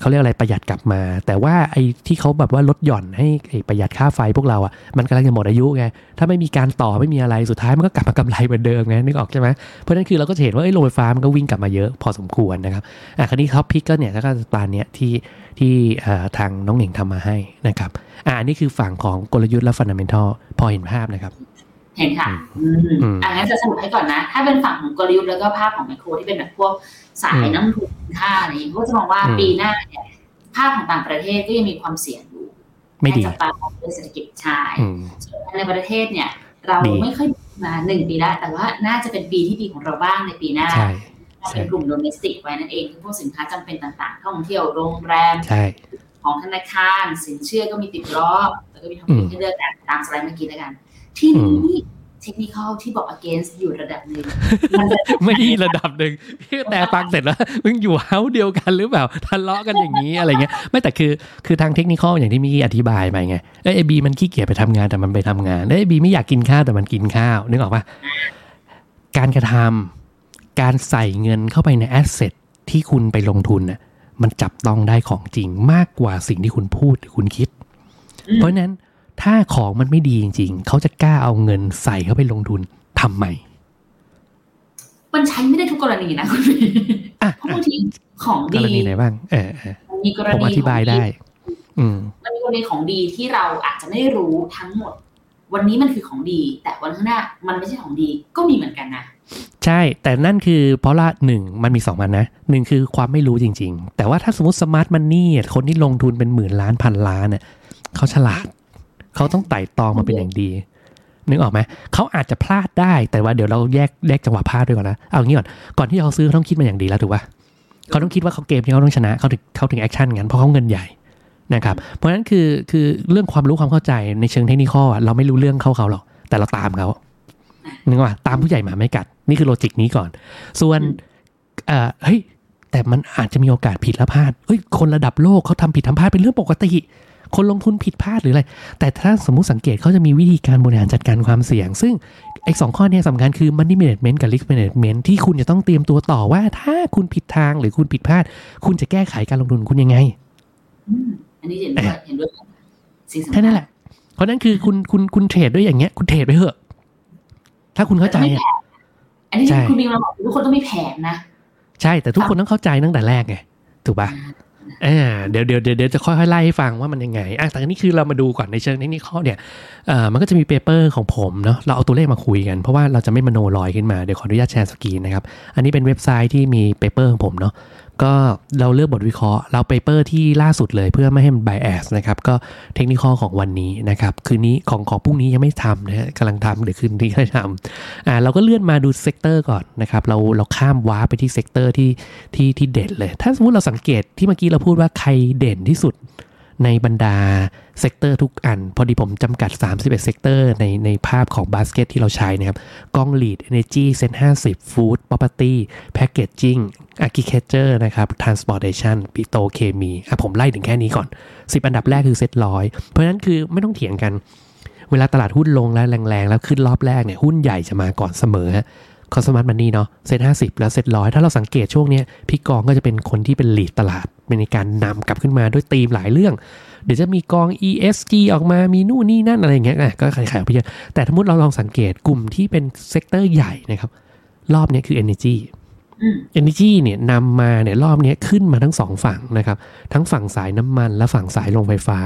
เขาเรียกอะไรประหยัดกลับมา แต่ว่าไอ้ที่เขาแบบว่าลดหย่อนให้ประหยัดค่าไฟพวกเราอะมันกำลังจะหมดอายุไงถ้าไม่มีการต่อไม่มีอะไรสุดท้ายมันก็กลับมากำไรเหมือนเดิมไงนึกออกใช่ไหมเพราะนั้นคือเราก็จะเห็นว่าไอ้โรงไฟฟ้ามันก็วิ่งกลับมาเยอะพอสมควรนะครับอะคราวนี้ top pick ก็เนี่ยแล้วก็ตามเนี้ยที่ที่เอ่อทางน้องเหน่งทำมาให้นะครับ อ่าอันนี้คือฝั่งของกลยุทธ์และฟันดัมเ n ทัลพอเห็นภาพนะครับ เห็นค่ะอืมอืมอ่างั้นจะสรุปให้ก่อนนะ ถ้าเป็นฝั่งของกลยุทธ์แล้วก็ภาพของไมโครที่เป็นแบบพวกสายอืมน้ำทุนค่าอะไรอย่างเงี้ยเขาก็จะมองว่าอืมปีหน้าเนี่ยภาพของต่างประเทศก็ยังมีความเสี่ยงอยู่ไม่ดีให้จับตามองเรื่องเศรษฐกิจชายอืมส่วนในประเทศเนี่ย เราดีไม่ค่อยมาหนึ่งปีแล้วแต่ว่าน่าจะเป็นปีที่ดีของเราบ้างในปีหน้าใช่ใช่ เป็นกลุ่มโดเมสติกไว้นั่นเองคือพวกสินค้าจำเป็นต่างๆท่องเที่ยวโรงแรมใช่ของธนาคารสินเชื่อก็มีติดล้อแล้วก็มีทองอืคำมให้เลือกกันตามสไลด์เมื่อกี้แล้วกัน ที่อืมนี้เทคนิคที่บอก against อยู่ระดับหนึ่งมันจะไม่ดีระดับหนึ่งพี่แต่ฟังเสร็จแล้วมึงอยู่เฮาส์เดียวกันหรือเปล่าทะเลาะกันอย่างนี้อะไรเงี้ยไม่แต่คือคือทางเทคนิคอย่างที่เมีอธิบายไปไงเอ้ยไอบีมันขี้เกียจไปทำงานแต่มันไปทำงานเอ้ยไอบีไม่อยากกินข้าวแต่มันกินข้าวนึกออกปะการกระทำ การใส่เงินเข้าไปในแอสเซทที่คุณไปลงทุนน่ะมันจับต้องได้ของจริงมากกว่าสิ่งที่คุณพูดหรือคุณคิดอืมเพราะฉะนั้นถ้าของมันไม่ดีจริง ๆ เขาจะกล้าเอาเงินใส่เข้าไปลงทุนทำไมมันใช้ไม่ได้ทุกกรณีนะคุณพี่อะเพราะบางทีของกดีรณีไหนบ้าง เออเออมันมีกรผมณีอธิบายได้ อืมมันมีกรณีของดีที่เราอาจจะไม่ได้รู้ทั้งหมด วันนี้มันคือของดี แต่วันข้างหน้ามันไม่ใช่ของดีก็มีเหมือนกันนะ ใช่ แต่นั่นคือเพราะละหนึ่งมันมีสองมันนะหนึ่งคือความไม่รู้จริง ๆ แต่ว่าถ้าสมมติ smart money คนที่ลงทุนเป็นหมื่นล้านพันล้านเนี่ยเขาฉลาด เขาต้องไตร่ตรองมาเป็นอย่างดีนึกออกไหมเขาอาจจะพลาดได้แต่ว่าเดี๋ยวเราแยกแยกจังหวะพลาดด้วยก่อนนะเอางี้ก่อนก่อนที่เขาซื้อเขาต้องคิดมาอย่างดีแล้วถูกป่ะเขาต้องคิดว่าเขาเกมที่เขาต้องชนะเขาถึงเขาถึง action งั้นเพราะเขาเงินใหญ่นะครับเพราะฉะนั้นคือคือเรื่องความรู้ความเข้าใจในเชิงเทคนิคเราไม่รู้เรื่องเข้าเขาหรอกแต่เราตามเขา นึกว่าตามผู้ใหญ่หมาไม่กัด นี่คือโลจิกนี้ก่อน ส่วนเอ่อเฮ้ยแต่มันอาจจะมีโอกาสผิดและพลาดเฮ้ยคนระดับโลกเขาทำผิดทำพลาดเป็นเรื่องปกติ คนลงทุนผิดพลาดหรืออะไร แต่ถ้าสมมุติสังเกตเขาจะมีวิธีการบริหารจัดการความเสี่ยง ซึ่งไอ้สองข้อนี้สำคัญคือ money management กับ risk management ที่คุณจะต้องเตรียมตัวต่อว่า ถ้าคุณผิดทางหรือคุณผิดพลาด คุณจะแก้ไขการลงทุนคุณยังไงอืมอันนี้เห็นด้วยเห็นด้วยสิ่งสำคัญแค่นั้นแหละ เพราะนั้นคือคุณคุณคุณ trade ด้วยอย่างเงี้ย คุณ trade ไปเถอะ ถ้าคุณเข้าใจอะอันนี้ใช่คุณมีมาบอกทุกคนต้องมีแผนนะ ใช่แต่ทุกคนต้องเข้าใจตั้งแต่แรกไงถูกปะอ่าเดี๋ยวเดี๋ยวเดี๋ยวเดี๋ยวจะค่อยๆไล่ให้ฟังว่ามันยังไงอะแต่อันนี้คือเรามาดูก่อนในเชิงเทคนิคเนี่ยเอ่อมันก็จะมี paper ของผมเนาะเราเอาตัวเลขมาคุยกันเพราะว่าเราจะไม่มโนลอยขึ้นมาเดี๋ยวขออนุญาต share screen นะครับ อันนี้เป็นเว็บไซต์ที่มี paper ของผมเนาะ ก็เราเลือกบทวิเคราะห์ เรา paper ที่ล่าสุดเลยเพื่อไม่ให้มัน bias นะครับ ก็เทคนิคของวันนี้นะครับ คืนนี้ของของพรุ่งนี้ยังไม่ทำนะฮะกำลังทำเดี๋ยวคืนนี้ก็ทำอ่าเราก็เลื่อนมาดู sector ก่อนนะครับ เราเราข้ามไปที่ sector ที่ที่ที่เด่นเลย ถ้าสมมติเราสังเกตที่เมื่อกี้เราพูดว่าใครเด่นที่สุด ในบรรดา sector ทุกอัน พอดีผมจำกัด 31 sector ในในภาพของบาสเกตที่เราใช้นะครับกอง lead energy เซ็น50 food property packaging agriculture นะครับ transportation ปิโตรเคมีอะผมไล่ถึงแค่นี้ก่อน 10 อันดับแรกคือเซ็ตร้อยเพราะฉะนั้นคือไม่ต้องเถียงกัน เวลาตลาดหุ้นลงแล้วแรงๆ แล้วขึ้นรอบแรกเนี่ยหุ้นใหญ่จะมาก่อนเสมอฮะ คน smart money เนาะเซ็ตห้าสิบแล้วเซ็ตร้อยถ้าเราสังเกตช่วงเนี้ยพี่กองก็จะเป็นคนที่เป็น lead ตลาดเป็นในการนำกลับขึ้นมาด้วยธีมหลายเรื่อง เดี๋ยวจะมีกอง ESG ออกมามีนู่นนี่นั่นอะไรอย่างเงี้ยอะก็ขายๆออกไปเยอะแต่ถ้ามุดเราลองสังเกตกลุ่มที่เป็น sector ใหญ่นะครับ รอบเนี้ยคือ energy อืม energy เนี่ยนำมาเนี่ยรอบเนี้ยขึ้นมาทั้งสองฝั่งนะครับ ทั้งฝั่งสายน้ำมันและฝั่งสายโรงไฟฟ้า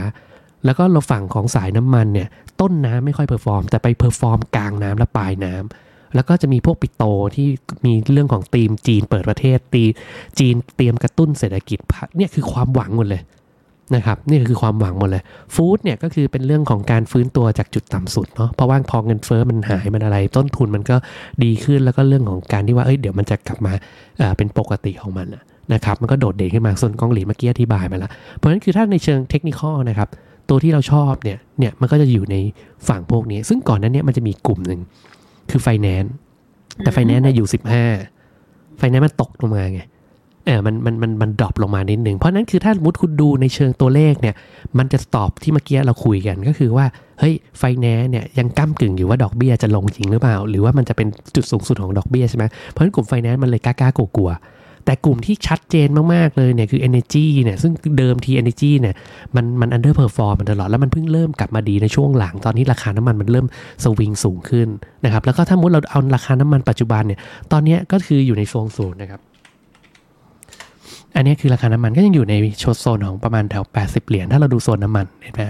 แล้วก็เราฝั่งของสายน้ำมันเนี่ยต้นน้ำไม่ค่อย perform แต่ไป perform กลางน้ำและปลายน้ำ แล้วก็จะมีพวกปิโตรที่มีเรื่องของธีมจีนเปิดประเทศที่จีนเตรียมกระตุ้นเศรษฐกิจเนี่ยคือความหวังหมดเลยนะครับนี่คือความหวังหมดเลย food เนี่ยก็คือเป็นเรื่องของการฟื้นตัวจากจุดต่ำสุดเนาะเพราะว่าพอเงินเฟ้อมันหายมันอะไร ต้นทุนมันก็ดีขึ้นแล้วก็เรื่องของการที่ว่าเอ้ยเดี๋ยวมันจะกลับมาเอ่อเป็นปกติของมันนะครับมันก็โดดเด่นขึ้นมาส่วนกอง REIT เมื่อกี้อธิบายมาแล้วเพราะฉะนั้นคือถ้าในเชิงเทคนิคนะครับตัวที่เราชอบเนี่ยเนี่ยมันก็จะอยู่ในฝั่งพวกนี้ ซึ่งก่อนหน้านั้นเนี่ยมันจะมีกลุ่มหนึ่ง คือไฟแนนซ์แต่ไฟแนนซ์เนี่ยอยู่15ไฟแนนซ์มันตกลงมาไงเออมันมันมันมัน drop ลงมานิดหนึ่งเพราะฉะนั้นคือถ้าสมมติคุณดูในเชิงตัวเลขเนี่ย มันจะตอบที่เมื่อกี้เราคุยกันก็คือว่า เฮ้ยไฟแนนซ์เนี่ยยังก้ากึ่งอยู่ว่าดอกเบี้ยจะลงจริงหรือเปล่า หรือว่ามันจะเป็นจุดสูงสุดของดอกเบี้ยใช่ไหมเพราะฉะนั้นกลุ่มไฟแนนซ์มันเลยกล้าๆกลัวๆ แต่กลุ่มที่ชัดเจนมาก ๆ เลยเนี่ยคือ energy เนี่ยซึ่งเดิมที energy เนี่ยมันมัน underperform มาตลอด แล้วมันเพิ่งเริ่มกลับมาดีในช่วงหลังตอนนี้ราคาน้ำมันมันเริ่มสวิงสูงขึ้นนะครับแล้วก็ถ้ามุดเราเอาราคาน้ำมันปัจจุบันเนี่ยตอนนี้ก็คืออยู่ในโซนศูนย์นะครับอันนี้คือราคาน้ำมันก็ยังอยู่ในโซนของประมาณแถว 80 เหรียญถ้าเราดูโซนน้ำมันเห็นไหม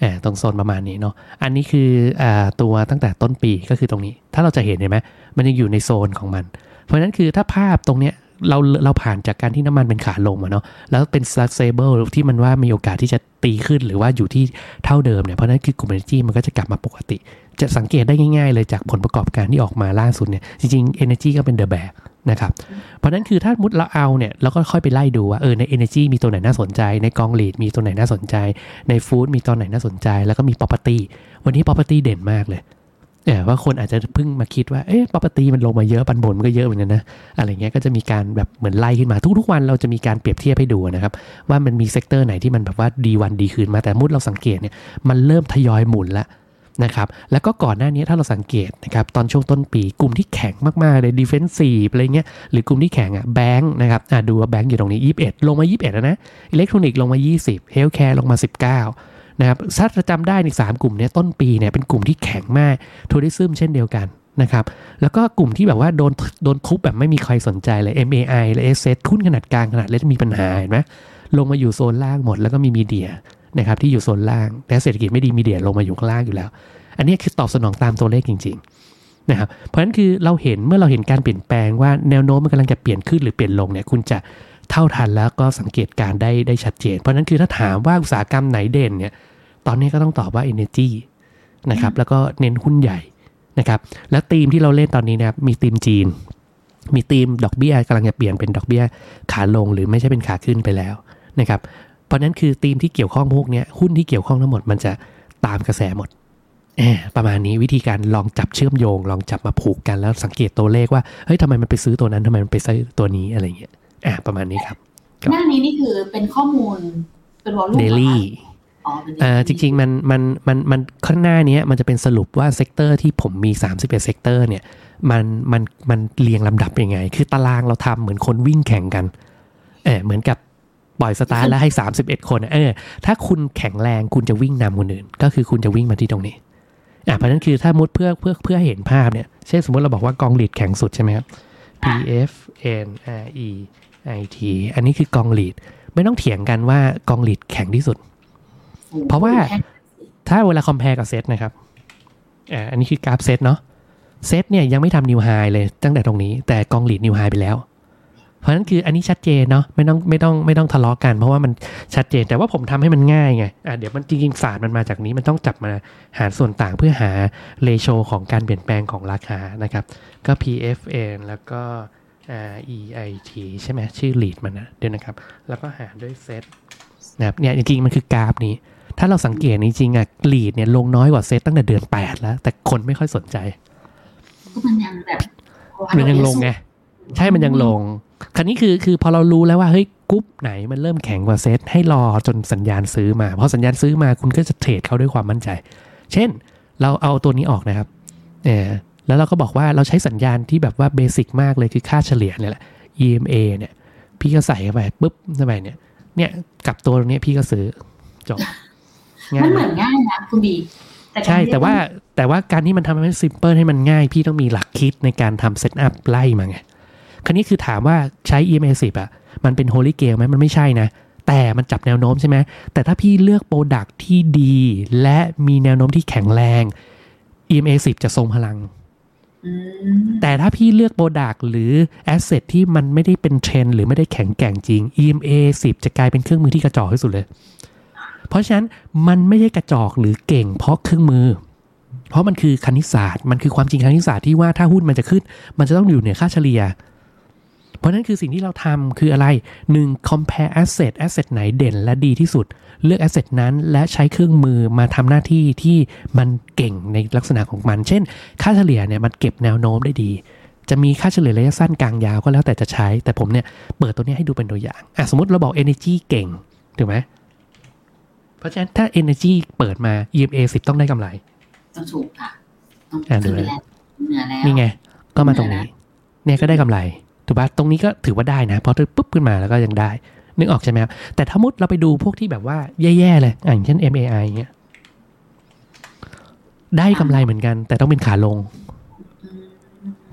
แอตรงโซนประมาณนี้เนาะอันนี้คืออ่าตัวตั้งแต่ต้นปีก็คือตรงนี้ ถ้าเราจะเห็นเห็นไหมมันยังอยู่ในโซนของมัน เพราะฉะนั้นคือถ้าภาพตรงเนี้ย เราเราผ่านจากการที่น้ำมันเป็นขาลงมาเนาะแล้วเป็น stable ที่มันว่ามีโอกาสที่จะตีขึ้นหรือว่าอยู่ที่เท่าเดิมเนี่ยเพราะนั้นคือกลุ่ม energy มันก็จะกลับมาปกติ จะสังเกตได้ง่ายๆ เลยจากผลประกอบการที่ออกมาล่าสุดเนี่ยจริงๆ energy ก็เป็น the best นะครับเพราะนั้นคือถ้ามุดเราเอาเนี่ยเราก็ค่อยไปไล่ดูว่าเออใน energy มีตัวไหนน่าสนใจ ในกอง lead มีตัวไหนน่าสนใจ ใน food มีตัวไหนน่าสนใจ แล้วก็มี property วันนี้ property เด่นมากเลย เนี่ยว่าคนอาจจะเพิ่งมาคิดว่า เอ๊ะ property มันลงมาเยอะ ปันผลมันก็เยอะเหมือนกันนะ อะไรเงี้ย ก็จะมีการแบบเหมือนไล่ขึ้นมา ทุกๆวันเราจะมีการเปรียบเทียบให้ดูนะครับ ว่ามันมี sector ไหนที่มันแบบว่าดีวันดีคืนมา แต่มุดเราสังเกตเนี่ย มันเริ่มทยอยหมุนละนะครับ แล้วก็ก่อนหน้านี้ถ้าเราสังเกตนะครับ ตอนช่วงต้นปี กลุ่มที่แข็งมากๆเลย defensive อะไรเงี้ย หรือกลุ่มที่แข็งอะแบงค์นะครับ อะดูว่าแบงค์อยู่ตรงนี้ 21 ลงมา 21แล้วนะ อิเล็กทรอนิกส์ลงมา 20 healthcare ลงมา 19 นะครับถ้าจำได้ในสามกลุ่มเนี้ยต้นปีเนี่ยเป็นกลุ่มที่แข็งมาก tourism เช่นเดียวกันนะครับแล้วก็กลุ่มที่แบบว่าโดนโดนทุบแบบไม่มีใครสนใจเลย MAI และ sSET หุ้นขนาดกลางขนาดเล็กมีปัญหาเห็นไหมลงมาอยู่โซนล่างหมดแล้วก็มีมีเดียนะครับที่อยู่โซนล่างแต่เศรษฐกิจไม่ดีมีเดียลงมาอยู่ข้างล่างอยู่แล้ว อันนี้คือตอบสนองตามตัวเลขจริงๆนะครับเพราะฉะนั้นคือเราเห็นเมื่อเราเห็นการเปลี่ยนแปลงว่าแนวโน้มมันกำลังจะเปลี่ยนขึ้นหรือเปลี่ยนลงเนี่ยคุณจะเท่าทันแล้วก็สังเกตการได้ได้ชัดเจน เพราะฉะนั้นคือถ้าถามว่าอุตสาหกรรมไหนเด่นเนี่ย ตอนนี้ก็ต้องตอบว่า Energy นะครับแล้วก็เน้นหุ้นใหญ่นะครับแล้วธีมที่เราเล่นตอนนี้นะครับมีธีมจีน มีธีมดอกเบี้ยกำลังจะเปลี่ยนเป็นดอกเบี้ยขาลงหรือไม่ใช่เป็นขาขึ้นไปแล้วนะครับเพราะนั้นคือธีมที่เกี่ยวข้องพวกเนี้ยหุ้นที่เกี่ยวข้องทั้งหมดมันจะตามกระแสหมดอะประมาณนี้วิธีการลองจับเชื่อมโยง ลองจับมาผูกกันแล้วสังเกตตัวเลขว่าเฮ้ยทำไมมันไปซื้อตัวนั้นทำไมมันไปซื้อตัวนี้อะไรเงี้ยอะประมาณนี้ครับ หน้านี้นี่คือเป็นข้อมูลเป็นวอลลุ่มเดลี่อ๋อเป็นอ่า จริงๆมันมันมันมันข้างหน้าเนี้ยมันจะเป็นสรุปว่า sector ที่ผมมี 31 sector เนี่ยมันมันมันเรียงลำดับยังไง คือตารางเราทำเหมือนคนวิ่งแข่งกันเออเหมือนกับปล่อยสตาร์ทแล้วให้ 31 คนอะเออถ้าคุณแข็งแรงคุณจะวิ่งนำคนอื่น ก็คือคุณจะวิ่งมาที่ตรงนี้อ่าเพราะฉะนั้นคือถ้ามุดเพื่อเพื่อเพื่อให้เห็นภาพเนี่ยเช่นสมมติเราบอกว่ากอง REIT แข็งสุดใช่ไหมครับ P F N R E I T อันนี้คือกอง REIT ไม่ต้องเถียงกันว่ากอง REIT แข็งที่สุด เพราะว่าถ้าเวลา compare กับเซตนะครับอ่าอันนี้คือกราฟเซตเนาะเซตเนี่ยยังไม่ทำ new high เลยตั้งแต่ตรงนี้ แต่กอง REIT new high ไปแล้ว เพราะนั้นคืออันนี้ชัดเจนเนาะไม่ต้องไม่ต้องไม่ต้องทะเลาะกัน เพราะว่ามันชัดเจนแต่ว่าผมทำให้มันง่ายไงอะเดี๋ยวมันจริงๆศาสตร์มันมาจากนี้มันต้องจับมาหารส่วนต่างเพื่อหา ratio ของการเปลี่ยนแปลงของราคานะครับ ก็ PFN แล้วก็ REIT ใช่ไหมชื่อ REIT มันนะเดี๋ยวนะครับ แล้วก็หารด้วยเซตนะครับเนี่ยจริงๆมันคือกราฟนี้ ถ้าเราสังเกตจริงๆอะ REIT เนี่ยลงน้อยกว่าเซตตั้งแต่เดือน8แล้ว แต่คนไม่ค่อยสนใจก็มันยังแบบมันยังลงไงใช่มันยังลงคราวนี้คือคือพอเรารู้แล้วว่าเฮ้ยกรุ๊ปไหนมันเริ่มแข็งกว่าเซตให้รอจนสัญญาณซื้อมาพอสัญญาณซื้อมาคุณก็จะ trade เขาด้วยความมั่นใจ เช่น เราเอาตัวนี้ออกนะครับเออแล้วเราก็บอกว่าเราใช้สัญญาณที่แบบว่า basic มากเลยคือค่าเฉลี่ยเนี่ยแหละ EMA เนี่ย พี่ก็ใส่เข้าไปปุ๊บเข้าไปเนี่ย เนี่ยกับตัวตรงเนี้ยพี่ก็ซื้อจบง่า มัยนเหมามืกอนง่ายนะคุณบีแต่ใช่การที่แต่ว่าแต่ว่าการที่มันทำให้ซิมเพิลให้มันง่าย พี่ต้องมีหลักคิดในการทำเซตอัพไล่มาไงคราวนี้คือถามว่าใช้ EMA 10อะ มันเป็น Holy Grail ไหมมันไม่ใช่นะ แต่มันจับแนวโน้มใช่ไหม แต่ถ้าพี่เลือกโปรดักที่ดี และมีแนวโน้มที่แข็งแรง EMA 10จะทรงพลังอืมแต่ถ้าพี่เลือก product หรือ asset ที่มันไม่ได้เป็นเทรนด์หรือไม่ได้แข็งแกร่งจริง EMA 10จะกลายเป็นเครื่องมือที่กระจอกที่สุดเลย เพราะฉะนั้นมันไม่ใช่กระจอกหรือเก่งเพราะเครื่องมือ เพราะมันคือคณิตศาสตร์ มันคือความจริงคณิตศาสตร์ที่ว่าถ้าหุ้นมันจะขึ้น มันจะต้องอยู่เหนือค่าเฉลี่ย เพราะนั้นคือสิ่งที่เราทำคืออะไร 1. compare asset asset ไหนเด่นและดีที่สุด เลือก asset นั้นและใช้เครื่องมือมาทำหน้าที่ที่มันเก่งในลักษณะของมัน เช่น ค่าเฉลี่ยเนี่ยมันเก็บแนวโน้มได้ดีจะมีค่าเฉลี่ยระยะสั้นกลางยาวก็แล้วแต่จะใช้ แต่ผมเนี่ยเปิดตัวนี้ให้ดูเป็นตัวอย่างอะสมมติเราบอก energy เก่ง ถูกไหม เพราะฉะนั้นถ้า energy เปิดมา EMA 10ต้องได้กำไร ต้องถูกค่ะ ต้องอะดูขึ้นนะไปแล้วเหนือแล้วนี่ไง ก็มาตรงนี้ เนี่ยก็ได้กำไร ถูกปะตรงนี้ก็ถือว่าได้นะเพราะถ้าปุ๊บขึ้นมาแล้วก็ยังได้ นึกออกใช่ไหมครับ แต่ถ้ามุดเราไปดูพวกที่แบบว่าแย่ๆเลยอะอย่างเช่น MAI เงี้ยได้กำไรเหมือนกัน แต่ต้องเป็นขาลงอืม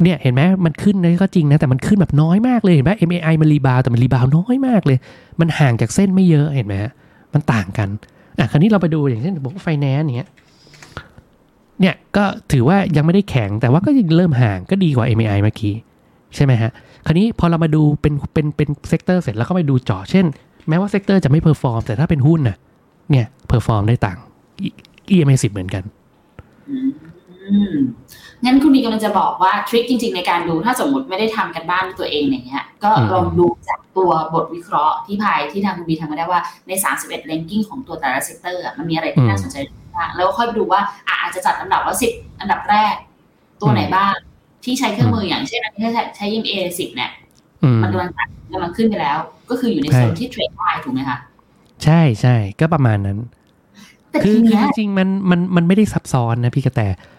เนี่ยเห็นไหมมันขึ้นนะก็จริงนะ แต่มันขึ้นแบบน้อยมากเลยเห็นไหม MAI มัน rebound แต่มัน rebound น้อยมากเลย มันห่างจากเส้นไม่เยอะเห็นไหมฮะมันต่างกัน อะคราวนี้เราไปดูอย่างเช่นบอกไฟแนนซ์เนี้ยเนี่ยก็ถือว่ายังไม่ได้แข็งแต่ว่าก็ยังเริ่มห่างก็ดีกว่า MAI เมื่อกี้ใช่ไหมฮะ คราวนี้พอเรามาดูเป็นเป็นเป็น sector เสร็จแล้วก็ไปดูเจาะเช่น แม้ว่า sector จะไม่ perform แต่ถ้าเป็นหุ้นน่ะเนี่ย perform ได้ต่าง EMA สิบเหมือนกันอืม งั้นคุณบีกำลังจะบอกว่า trick จริง ๆ ในการดูถ้าสมมติไม่ได้ทำการบ้านด้วยตัวเองอย่างเงี้ยก็อืมลองดูจากตัวบทวิเคราะห์ที่พายที่ทางคุณบีทำมาได้ว่าใน 31 ranking ของตัวแต่ละ sector อะมันมีอะไรที่น่าสนใจบ้างแล้วค่อยไปดูว่าอะอาจจะจัดอันดับว่า10อันดับแรก ตัวไหนบ้างที่ใช้เครื่องมืออย่างเช่นอันที่ใช้ใช้ EMA สิบเนี่ยอืมมันกำลังตัดกำลังขึ้นไปแล้ว ก็คืออยู่ในโซนที่เทรดได้ถูกไหมคะใช่ใช่ก็ประมาณนั้นแต่คืทีอคือเนี้ยจริงๆมันมันมันไม่ได้ซับซ้อนนะพี่กระแตเ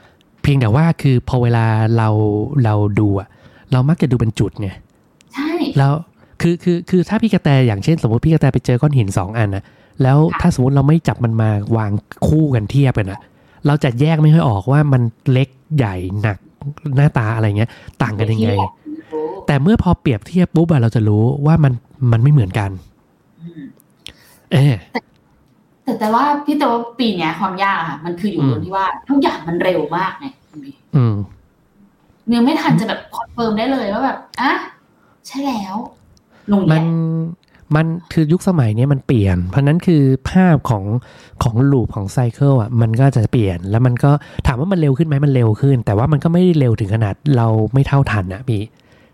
พียงแต่ว่าคือพอเวลาเราเราดูอะเรามักจะดูเป็นจุดไงใช่แล้วคือคือคือถ้าพี่กระแตอย่างเช่น สมมติพี่กระแตไปเจอก้อนหินสองอันนะแล้วถ้าสมมติเราไม่จับมันมาวางคู่กันเทียบกันอะเราจะแยกไม่ค่อยออกว่ามันเล็กใหญ่หนักหน้าตาอะไรเงี้ย ต่างกันยังไง แต่เมื่อพอเปรียบเทียบปุ๊บอะเราจะรู้ว่ามันมันไม่เหมือนกันอืมเออแต่ แต่ว่าพี่แต่ว่าปีเนี้ยความยากอะค่ะมันคืออยู่อืมตรงที่ว่าทุกอย่างมันเร็วมากไงคุณบีอืมยังไม่ทันจะแบบ confirm ได้เลยว่าแบบอะใช่แล้วลงมัแย่นมันคือยุคสมัยเนี้ยมันเปลี่ยน เพราะนั้นคือภาพของของ loop ของ cycle อะมันก็จะเปลี่ยนแล้วมันก็ถามว่ามันเร็วขึ้นไหมมันเร็วขึ้น แต่ว่ามันก็ไม่ได้เร็วถึงขนาดเราไม่เท่าทันนะพี่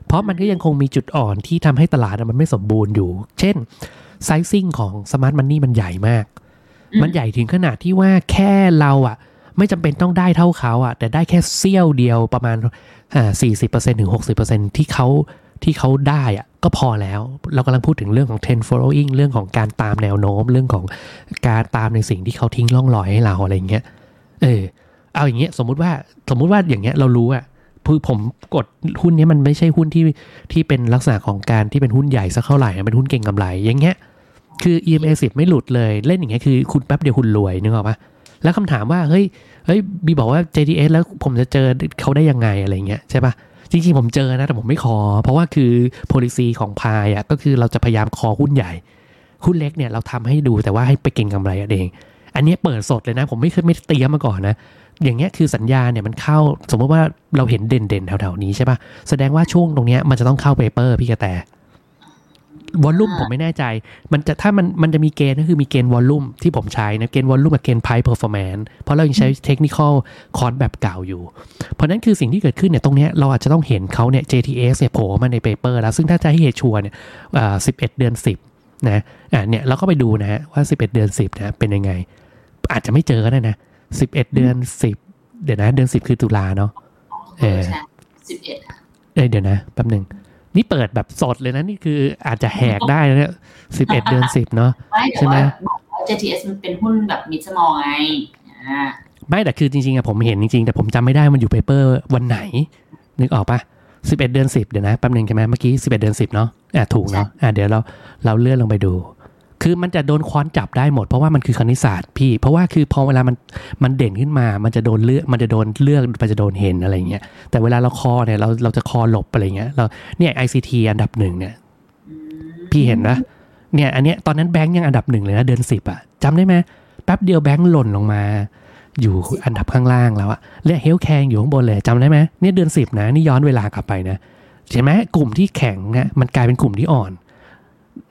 เพราะมันก็ยังคงมีจุดอ่อนที่ทำให้ตลาดอะมันไม่สมบูรณ์อยู่ เช่นไซซิ่งของสมาร์ทมันนี่มันใหญ่มากอื มันใหญ่ถึงขนาดที่ว่าแค่เราอะ ไม่จำเป็นต้องได้เท่าเขาอะ แต่ได้แค่เสี้ยวเดียวประมาณอ่าสี่สิบเปอร์เซ็นถึงหกสิบเปอร์เซ็นที่เขาที่เขาได้อะก็พอแล้ว เรากำลังพูดถึงเรื่องของ trend following เรื่องของการตามแนวโน้ม เรื่องของการตามในสิ่งที่เขาทิ้งร่องรอยให้เราอะไรเงี้ย เออ เอาอย่างเงี้ยสมมุติว่าสมมุติว่าอย่างเงี้ยเรารู้อะคือผมกดหุ้นนี้มันไม่ใช่หุ้นที่ที่เป็นลักษณะของการที่เป็นหุ้นใหญ่สักเท่าไหร่เป็นหุ้นเก่งกำไร อย่างเงี้ย คือ EMA 10ไม่หลุดเลย เล่นอย่างเงี้ยคือคุณแป๊บเดียวคุณรวยนึกออกปะแล้วคำถามว่า เฮ้ยเฮ้ยบีบอกว่า JDS แล้วผมจะเจอเขาได้ยังไงอะไรเงี้ยใช่ปะจริงๆผมเจอนะแต่ผมไม่คอเพราะว่าคือ policy ของพายอะก็คือเราจะพยายามคอหุ้นใหญ่ หุ้นเล็กเนี่ยเราทำให้ดูแต่ว่าให้ไปเก็งกำไรเอง อันนี้เปิดสดเลยนะ ผมไม่เคยไม่เตรียมมาก่อนนะอย่างเงี้ยคือสัญญาณเนี่ยมันเข้าสมมติว่าเราเห็นเด่นๆแถวๆนี้ใช่ปะแสดงว่าช่วงตรงเนี้ยมันจะต้องเข้า paper พี่กระแต volume ผมไม่แน่ใจ มันจะถ้ามันมันจะมีเกณฑ์ก็คือมีเกณฑ์ volume ที่ผมใช้นะเกณฑ์ volume กับเกณฑ์ price performance เพราะเรายังใช้ technical คอนแบบเก่าอยู่ เพราะนั้นคือสิ่งที่เกิดขึ้นเนี่ยตรงเนี้ยเราอาจจะต้องเห็นเขาเนี่ย JTS เนี่ยโผล่มาใน paper แล้ว ซึ่งถ้าจะให้เหตุชัวร์เนี่ยอ่า11เดือน10นะอ่าเนี่ยเราก็ไปดูนะฮะว่า11เดือน10นะเป็นยังไง อาจจะไม่เจอก็ได้นะ11เดือน10เดี๋ยวนะ เดือน10คือตุลาเนาะเออใช่สิบเอ็ดเอ้ยเดี๋ยวนะแป๊บหนึ่ง นี่เปิดแบบสดเลยนะ นี่คืออาจจะแหกได้นะเนี่ย11เดือน10เนาะไม่ใช่แต่ไหมว่าบอกว่า JTS มันเป็นหุ้นแบบมิดสมอลไงอ่าไม่แต่คือจริงๆอะผมเห็นจริงๆ แต่ผมจำไม่ได้มันอยู่เปเปอร์วันไหน นึกออกปะ11เดือน10เดี๋ยวนะแป๊บหนึ่งใช่ไหมเมื่อกี้11เดือน10เนาะอะถูกเนาะอะเดี๋ยวเราเราเลื่อนลงไปดู คือมันจะโดนค้อนจับได้หมด เพราะว่ามันคือคณิตศาสตร์พี่ เพราะว่าคือพอเวลามันมันเด่นขึ้นมา มันจะโดนเลือกมันจะโดนเลือกมันจะโดนเห็นอะไรเงี้ยแต่เวลาเราคอเนี่ยเราเราจะคอหลบอะไรเงี้ยเราเนี่ย ICT อันดับหนึ่งเนี่ยพี่เห็นนะเนี่ยอันเนี้ยตอนนั้นแบงค์ยังอันดับหนึ่งเลยนะเดือนสิบอะจำได้ไหมแป๊บเดียวแบงค์หล่นลงมา อยู่อันดับข้างล่างแล้วอะเรียกเฮลแคงอยู่ข้างบนเลยจำได้ไหมเนี่ยเดือนสิบนะนี่ย้อนเวลากลับไปนะใช่ไหมกลุ่มที่แข็งอะมันกลายเป็นกลุ่มที่อ่อน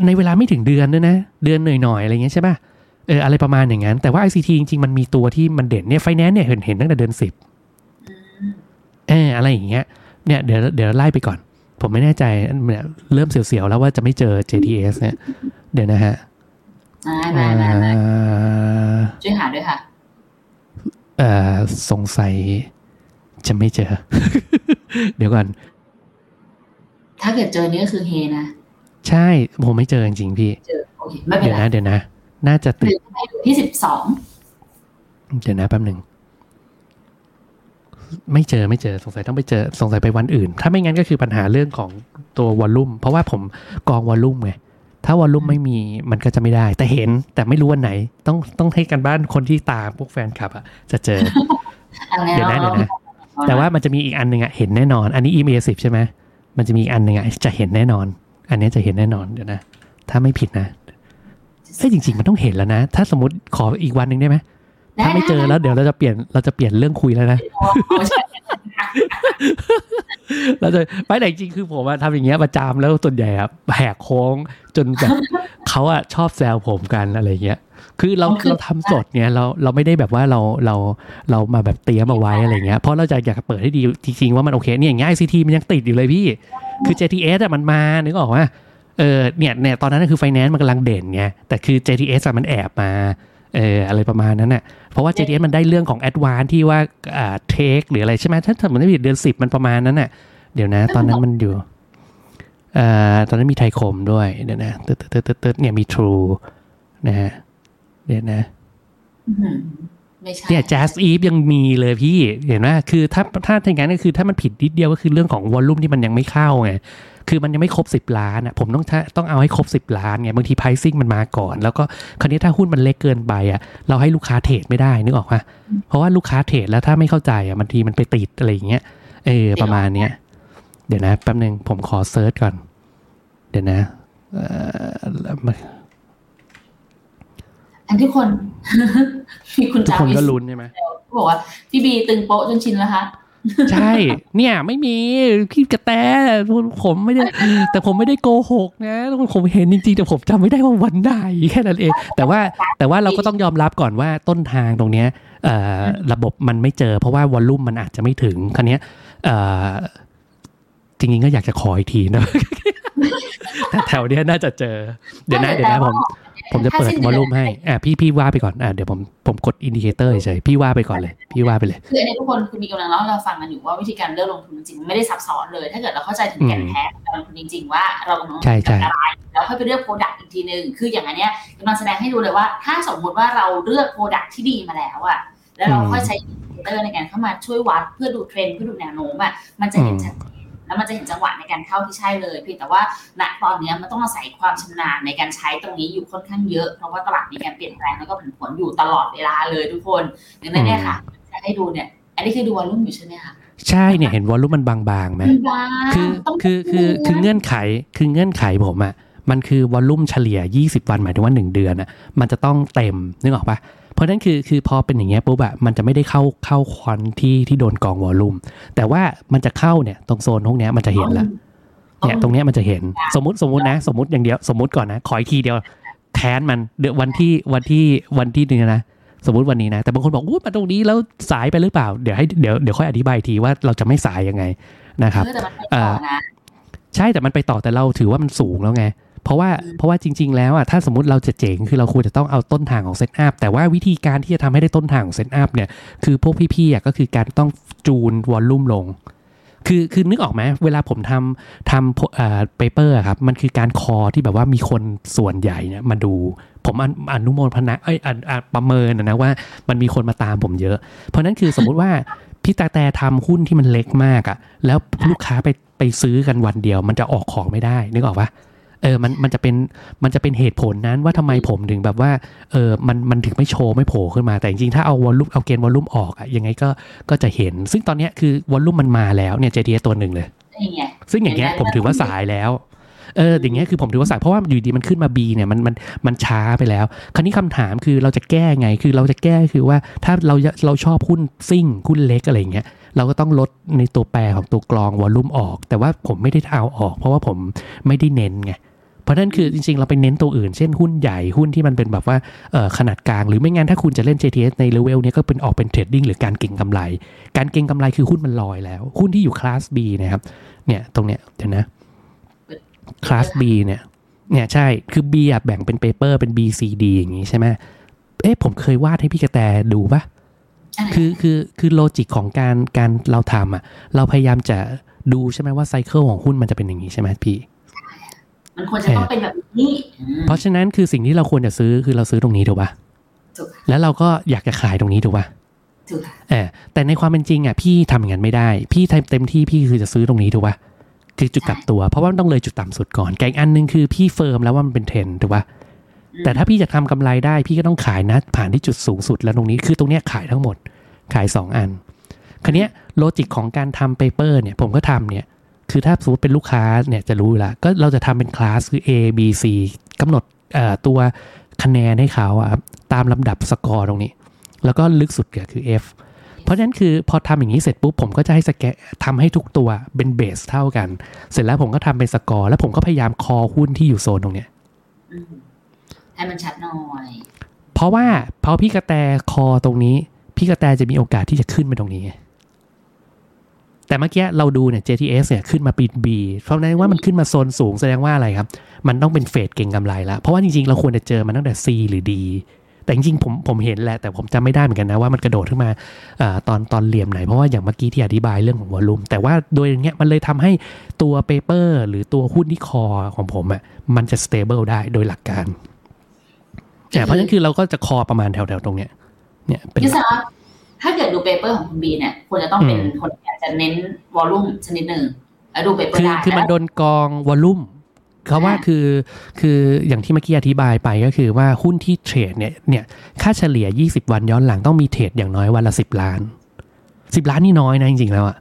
ในเวลาไม่ถึงเดือนด้วยนะ เดือนหน่อยๆอะไรเงี้ยใช่ป่ะเอออะไรประมาณอย่างนั้น แต่ว่า ICT จริงๆ มันมีตัวที่มันเด่นเนี่ยไฟแนนซ์เนี่ยเห็นเห็นตั้งแต่เดือนสิบอืมเอออะไรอย่างเงี้ยเนี่ยเดี๋ยวเดี๋ยวไล่ไปก่อน ผมไม่แน่ใจเนี่ยเริ่มเสียวๆ แล้วว่าจะไม่เจอ JTS เนี่ย เดี๋ยวนะฮะได้ได้ได้ได้เอ่อช่วยหาด้วยค่ะ เอ่อสงสัยจะไม่เจอ เดี๋ยวก่อน ถ้าเกิดเจอนี่ก็คือเฮนะ ใช่ผมไม่เจอจริงๆพี่เจอโอเคไม่เป็นเดี๋ยวไรนะเดี๋ยวนะ น่าจะหติรืดอให้ดูที่สิบสองเดี๋ยวนะแป๊บหนึ่งไม่เจอไม่เจอสงสัยต้องไปเจอสงสัยไปวันอื่น ถ้าไม่งั้นก็คือปัญหาเรื่องของตัววอลลุ่มเพราะว่าผมกองวอลลุ่มไงถ้าวอลลุ่มไม่มีมันก็จะไม่ได้ แต่เห็นแต่ไม่รู้วันไหน ต้องต้องให้กันบ้านคนที่ตามพวกแฟนคลับอะจะเจออันนี้เดี๋ยวนะเราเดี๋ยวนะแต่ว่ามันจะมีอีกอันหนึ่งอะเห็นแน่นอน อันนี้ EMA สิบใช่ไหมมันจะมีอีกอันหนึ่งอะจะเห็นแน่นอน อันนี้จะเห็นแน่นอนเดี๋ยวนะ ถ้าไม่ผิดนะเอ้ยจริง ๆ มันต้องเห็นแล้วนะ ถ้าสมมติขออีกวันหนึ่งได้ไหมด้ถ้าไม่เจอแล้วเดี๋ยวเราจะเปลี่ยนเราจะเปลี่ยนเรื่องคุยแล้วนะไม่ใช่เราจะไปไหนจริงคือผมอะทำอย่างเงี้ยประจำแล้วส่วนใหญ่อะแหกโค้งจนแบบเขาอะชอบแซวผมกันอะไรเงี้ย คือเราเราทำสดเนี่ยเราเราไม่ได้แบบว่าเราเราเรามาแบบเตรียมเอาไว้อะไรเงี้ยเพราะเราจะอยากเปิดให้ดีจริงๆว่ามันโอเคเนี่ยอย่างเงี้ย ICT มันยังติดอยู่เลยพี่ คือ JTS อะมันมานึกออกว่าเออเนี่ยเนี่ยตอนนั้นคือไฟแนนซ์มันกำลังเด่นไงแต่คือ JTS อะมันแอบมาเอออะไรประมาณนั้นน่ะเพราะว่า JTS มันได้เรื่องของ Advance ที่ว่าอ่าเทคหรืออะไรใช่ไหมถ้าถ้าผมไม่ผิดเดือนสิบมันประมาณนั้นน่ะเดี๋ยวนะ ตอนนั้นมันอยู่เอ่อตอนนั้นมีไทยคมด้วยเดี๋ยวนะตึ๊ดตึ๊ดตึ๊ดตึ๊ดเนี่ยมี True นะฮะ เดี๋ยวนะอื้อหือไม่ใช่เนี่ย Jazz Eve ยังมีเลยพี่เห็นไหมคือถ้าถ้าอย่างนั้นก็คือถ้ามันผิดนิดเดียวก็คือเรื่องของวอลลุ่มที่มันยังไม่เข้าไงคือมันยังไม่ครบ 10 ล้านอะผมต้องถ้าต้องเอาให้ครบ 10 ล้านไงบางที pricing มันมาก่อน แล้วก็คราวนี้ถ้าหุ้นมันเล็กเกินไปอะเราให้ลูกค้าเทรดไม่ได้นึกออกปะเพราะว่าลูกค้าเทรดแล้วถ้าไม่เข้าใจอะบางทีมันไปติดอะไรอย่างเงี้ยเออประมาณเนี้ยเดี๋ยวนะแป๊บนึงผมขอเซิร์ชก่อน เดี๋ยวนะ เอ่อแล้วมันอันที่คนมีคุณทุกจาคนวิก็สลุ้นใช่ไหมบอกว่าพี่บีตึงโป๊ะจนชินแล้วคะใช่ เนี่ย ไม่มีพี่กระแตผมไม่ได้ แต่ผมไม่ได้โกหกนะผมเห็นจริงๆแต่ผมจำไม่ได้ว่าวันไหนแค่นั้นเอง แต่ว่าแต่ว่าเราก็ต้องยอมรับก่อนว่าต้นทางตรงเนี้ยเอ่อระบบมันไม่เจอ เพราะว่า volume มันอาจจะไม่ถึงคันนี้ยเอ่อจริงๆก็อยากจะขออีกทีนะแต่แถวเนี้ยน่าจะเจอ เดี๋ยวนะเดี๋ยวนะผม ผมจะเปิด volume ให้ อะพี่พี่ว่าไปก่อน อะเดี๋ยวผมผมกด indicator เฉยๆพี่ว่าไปก่อนเลย พี่ว่าไปเลย คืออันนี้ทุกคนคุณบีกำลังเล่าให้เราฟังกันอยู่ว่าวิธีการเลือกลงทุนจริงๆมันไม่ได้ซับซ้อนเลย ถ้าเกิดเราเข้าใจถึงแก่นแท้ของการลงทุนจริง ๆ ว่าเรากำลังลงทุนใช่ใช่กับอะไรแล้วค่อยไปเลือก product อีกทีนึงคืออย่างอันเนี้ยกำลังแสดงให้ดูเลยว่า ถ้าสมมุติว่าเราเลือก product ที่ดีมาแล้วอะแล้วเราค่อยใช้ indicator ในการเข้ามาช่วยวัดเพื่อดูเทรนด์เพื่อดูแนวโน้มอะมันจะเห็นชัดเจน แล้วมันจะเห็นจังหวะในการเข้าที่ใช่เลยเพียงแต่ว่าณตอนเนี้ยมันต้องอาศัยความชำนาญในการใช้ตรงนี้อยู่ค่อนข้างเยอะ เพราะว่าตลาดมีการเปลี่ยนแปลงแล้วก็ผันผวนอยู่ตลอดเวลาเลยทุกคนดังนั้นเนี่ยค่ะจะให้ดูเนี่ย อันนี้คือดู volume อยู่ใช่ไหมคะใช่เนี่ยเห็น volume มันบางๆไหมบ้าคือต้องคือคือคือเงื่อนไขคือเงื่อนไขผมอะมันคือวอลลุ่มเฉลี่ย 20 วันหมายถึงว่า 1 เดือนอะมันจะต้องเต็มนึกออกปะ เพราะฉะนั้นคือคือพอเป็นอย่างเงี้ยปุ๊บอะมันจะไม่ได้เข้าเข้าควันที่ที่โดนกองวอลลุ่มแต่ว่ามันจะเข้าเนี่ยตรงโซนพวกเนี้ยมันจะเห็นละเนี่ยตรงเนี้ยมันจะเห็นสมมติสมมตินะ สมมติอย่างเดียวสมมติก่อนนะขออีกทีเดียวแทนมันเดี๋ยววันที่วันที่วันที่นึงนะสมมติวันนี้นะ แต่บางคนบอกอู้มาตรงนี้แล้วสายไปหรือเปล่า เดี๋ยวให้เดี๋ยวเดี๋ยวค่อยอธิบายอีกทีว่าเราจะไม่สายยังไงนะครับเออแต่มันไปต่อนะใช่แต่มันไปต่อแต่เราถือว่ามันสูงแล้วไง เพราะว่าเพราะว่าจริง ๆ แล้วอะถ้าสมมติเราจะเจ๋งคือเราควรจะต้องเอาต้นทางของ setup แต่ว่าวิธีการที่จะทำให้ได้ต้นทางของ setup เนี่ยคือพวกพี่ๆอะก็คือการต้องจูน volume ลง คือคือนึกออกไหมเวลาผมทำทำเอ่อ paper ครับมันคือการ call ที่แบบว่ามีคนส่วนใหญ่เนี่ยมาดูผมอนุอนุโมทนาเอ้ยอนอะประเมินนะนะว่ามันมีคนมาตามผมเยอะ เพราะนั้นคือสมมุติว่าพี่ตาแต่ทำหุ้นที่มันเล็กมากอะแล้วลูกค้าไปไปซื้อกันวันเดียว มันจะออกของไม่ได้ นึกออกปะ เออมันมันจะเป็นมันจะเป็นเหตุผลนั้นว่าทำไมผมถึงแบบว่าเออมันมันถึงไม่โชว์ไม่โผล่ขึ้นมาแต่จริงๆถ้าเอาวอลลุ่มเอาเกณฑ์วอลลุ่มออกอะยังไงก็ก็จะเห็น ซึ่งตอนเนี้ยคือวอลลุ่มมันมาแล้วเนี่ย JTS ตัวหนึ่งเลยนี่ไงซึ่งอย่างเงี้ยผมถือว่าสายแล้วเอออย่างเงี้ยคือผมถือว่าสายเพราะว่าอยู่ดีมันขึ้นมา B เนี่ยมันมันมันช้าไปแล้ว คราวนี้คำถามคือเราจะแก้ไงคือเราจะแก้คือว่าถ้าเราเราชอบหุ้นซิ่งหุ้นเล็กอะไรอย่างเงี้ยเราก็ต้องลดในตัวแปรของตัวกรอง volume ออก แต่ว่าผมไม่ได้เอาออก เพราะว่าผมไม่ได้เน้นไง เพราะฉะนั้นคือจริงๆ เราไปเน้นตัวอื่น เช่นหุ้นใหญ่หุ้นที่มันเป็นแบบว่าเอ่อขนาดกลาง หรือไม่งั้นถ้าคุณจะเล่น JTS ในเลเวลเนี้ยก็เป็นออกเป็น trading หรือการเก็งกำไร การเก็งกำไรคือหุ้นมันลอยแล้ว หุ้นที่อยู่ class B นะครับเนี่ยตรงเนี้ยเดี๋ยวนะคลาส B เนี่ยเนี่ยใช่คือ B อะแบ่งเป็น paper เป็น B C D อย่างงี้ใช่ไหมเอ๊ะผมเคยวาดให้พี่กระแตดูปะอันไหนคือคือคือ logic ของการการเราทำอะเราพยายามจะดูใช่ไหมว่า cycle ของหุ้นมันจะเป็นอย่างนี้ใช่ไหมพี่ มันควรจะต้องเป็นแบบนี้อืมเพราะฉะนั้นคือสิ่งที่เราควรจะซื้อคือเราซื้อตรงนี้ถูกปะถูกค่ะแล้วเราก็อยากจะขายตรงนี้ถูกปะถูกค่ะเออแต่ในความเป็นจริงอะพี่ทำอย่างนั้นไม่ได้ พี่ทำเต็มที่พี่คือจะซื้อตรงนี้ถูกปะคือจุดกลับตัว เพราะว่ามันต้องเลยจุดต่ำสุดก่อนแกอีกอันหนึงคือพี่ firm แล้วว่ามันเป็นเทรนด์ถูกปะแต่ถ้าพี่จะทำกำไรได้พี่ก็ต้องขายนะ ผ่านที่จุดสูงสุดแล้วตรงนี้คือตรงเนี้ยขายทั้งหมด ขาย 2 อันคราวนี้ logic ของการทำ paper เนี่ยผมก็ทำเนี่ย คือถ้าสมมติเป็นลูกค้าเนี่ยจะรู้อยู่แล้วก็เราจะทำเป็นคลาสคือ A B C กำหนดเอ่อตัวคะแนนให้เขาอะครับตามลำดับสกอร์ตรงนี้ แล้วก็ลึกสุดก็คือ F เพราะฉะนั้นคือพอทำอย่างนี้เสร็จปุ๊บผมก็จะให้สแกนทำให้ทุกตัวเป็นเบสเท่ากัน เสร็จแล้วผมก็ทำเป็นสกอร์ แล้วผมก็พยายามคอหุ้นที่อยู่โซนตรงเนี้ยอืมให้มันชัดหน่อย เพราะว่าพอพี่กระแตคอตรงนี้ พี่กระแตจะมีโอกาสที่จะขึ้นไปตรงนี้ แต่เมื่อกี้เราดูเนี่ย JTS เนี่ยขึ้นมาปี B เพราะนั้นว่ามันขึ้นมาโซนสูงแสดงว่าอะไรครับ มันต้องเป็น phase เก็งกำไรแล้ว เพราะว่าจริงๆ เราควรจะเจอมันตั้งแต่ C หรือ D แต่จริงๆผมผมเห็นแหละ แต่ผมจำไม่ได้เหมือนกันนะว่ามันกระโดดขึ้นมาตอนตอนเหลี่ยมไหน เพราะว่าอย่างเมื่อกี้ที่อธิบายเรื่องของ volume แต่ว่าโดยอย่างเงี้ยมันเลยทำให้ตัว paper หรือตัวหุ้นที่ call ของผมอะมันจะ stable ได้โดยหลักการแต่เพราะฉะนั้นคือเราก็จะ call ประมาณแถวๆตรงเนี้ยเนี่ยเป็นพี่สา ถ้าเกิดดู paper ของคุณบีเนี่ยควรจะต้องเป็นอืมคนที่อาจจะเน้นvolume นิดหนึ่งแล้วดู paper คือได้คือมันโดนกรอง volume เขาว่าคือคืออย่างที่เมื่อกี้อธิบายไปก็คือว่าหุ้นที่เทรดเนี่ยเนี่ยค่าเฉลี่ย 20 วันย้อนหลังต้องมีเทรดอย่างน้อยวันละ 10 ล้าน 10 ล้านนี่น้อยนะจริงๆแล้วอะ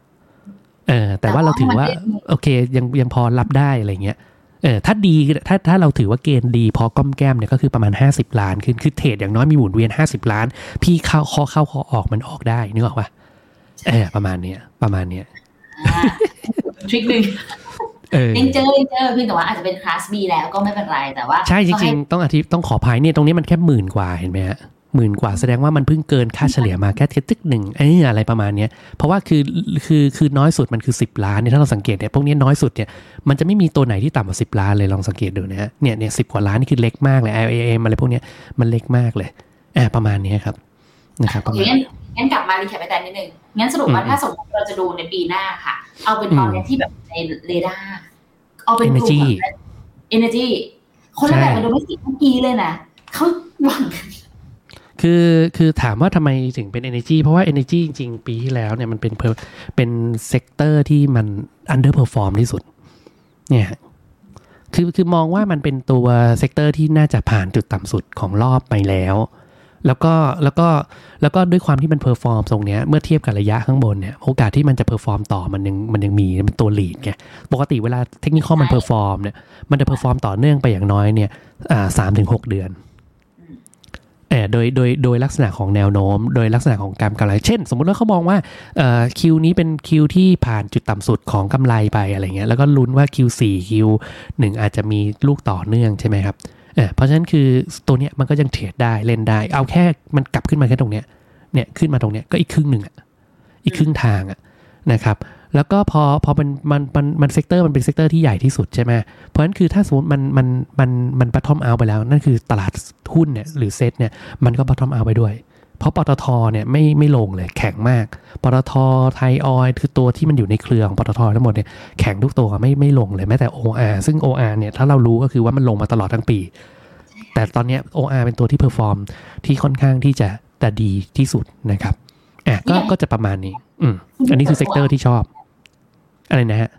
เออแต่ว่าเราถือว่า โอเคยังยังพอรับได้อะไรเงี้ย เออถ้าดีถ้าถ้าเราถือว่าเกณฑ์ดีพอกล้อมแกล้มเนี่ยก็คือประมาณ 50 ล้านคือคือเทรดอย่างน้อยมีหมุนเวียน 50 ล้าน พี่เข้าข้อเข้าข้อออกมันออกได้นึกออกปะเออประมาณเนี้ยประมาณเนี้ยอ่าทริคหนึ่งเออยังเจอยังเจอเพียงแต่ว่าอาจจะเป็นคลาส B แล้วก็ไม่เป็นไรแต่ว่า ใช่จก็ริงๆ ต้องอธิต้องขออภัยเนี่ยตรงนี้มันแค่หมื่นกว่าเห็นไหมฮะ หมื่นกว่าแสดงว่ามันเพิ่งเกินค่าเฉลี่ยมาแค่ตึกหนึ่งไอ้นี่อะไรประมาณเนี้ยเพราะว่าคือคือคือน้อยสุดมันคือ 10 ล้านเนี่ยถ้าเราสังเกตเนี่ยพวกนี้น้อยสุดเนี่ยมันจะไม่มีตัวไหนที่ต่ำกว่า10ล้านเลยลองสังเกตดูนะฮะเนี่ยเนี่ยสิกว่าล้านนี่คือเล็กมากเลย IAM อะไรพวกเนี้ยมันเล็กมากเลยอ่าประมาณเนี้ยครับนะครับโอเคงั้นงั้นกลับมา recap ไปแต่นิดนึงงั้นสรุปว่าถ้าสมมติเราจะดูในปีหน้าค่ะ เอาเป็นตอนนี้ที่แบบในเรดาร์เอาเป็นกลุ่ม Energy แบบ energy คนละแบบกันโดยไม่สิเมื่อกี้เลยนะเขาหวัง คือคือถามว่าทำไมถึงเป็น energy เพราะว่า energy จริง ๆ ปีที่แล้วเนี่ยมันเป็น per- เป็น sector ที่มัน underperform ที่สุด เนี่ยคือคือมองว่ามันเป็นตัว sector ที่น่าจะผ่านจุดต่ำสุดของรอบไปแล้ว แล้วก็แล้วก็แล้วก็ด้วยความที่มัน perform ตรงเนี้ยเมื่อเทียบกับระยะข้างบนเนี่ยโอกาสที่มันจะ perform ต่อมันยังมันยังมีมันตัว lead ไงปกติเวลาเทคนิคมัน perform เนี่ยมันจะ perform ต่อเนื่องไปอย่างน้อยเนี่ยอ่าสามถึงหกเดือน เออโดยโดยโดยลักษณะของแนวโน้ม โดยลักษณะของการกำไร เช่น สมมุติว่าเขามองว่าเอ่อ Q นี้เป็น Q ที่ผ่านจุดต่ำสุดของกำไรไปอะไรเงี้ยแล้วก็ลุ้นว่า Q4 Q1 อาจจะมีลูกต่อเนื่องใช่ไหมครับเออเพราะฉะนั้นคือตัวเนี้ยมันก็ยังเทรดได้เล่นได้ เอาแค่มันกลับขึ้นมาแค่ตรงเนี้ยเนี่ยขึ้นมาตรงเนี้ยก็อีกครึ่งหนึ่งอะอีกครึ่งทางอะนะครับ แล้วก็พอพอมันมันมันมัน sector มันเป็น sector ที่ใหญ่ที่สุดใช่ไหมเพราะฉะนั้นคือถ้าสมมติมันมันมันมัน bottom out ไปแล้ว นั่นคือตลาดหุ้นเนี่ยหรือเซ็ตเนี่ยมันก็ bottom out ไปด้วย เพราะปตทเนี่ยไม่ไม่ลงเลยแข็งมากปตทไทยออยล์คือตัวที่มันอยู่ในเครือของปตททั้งหมดเนี่ยแข็งทุกตัวไม่ไม่ลงเลยแม้แต่ OR ซึ่ง OR เนี่ยถ้าเรารู้ก็คือว่ามันลงมาตลอดทั้งปี แต่ตอนเนี้ย OR เป็นตัวที่ perform ที่ค่อนข้างที่จะแต่ดีที่สุดนะครับอะก็ก็จะประมาณนี้ อืมอันนี้คือ sector ที่ชอบ อะไรนะฮะ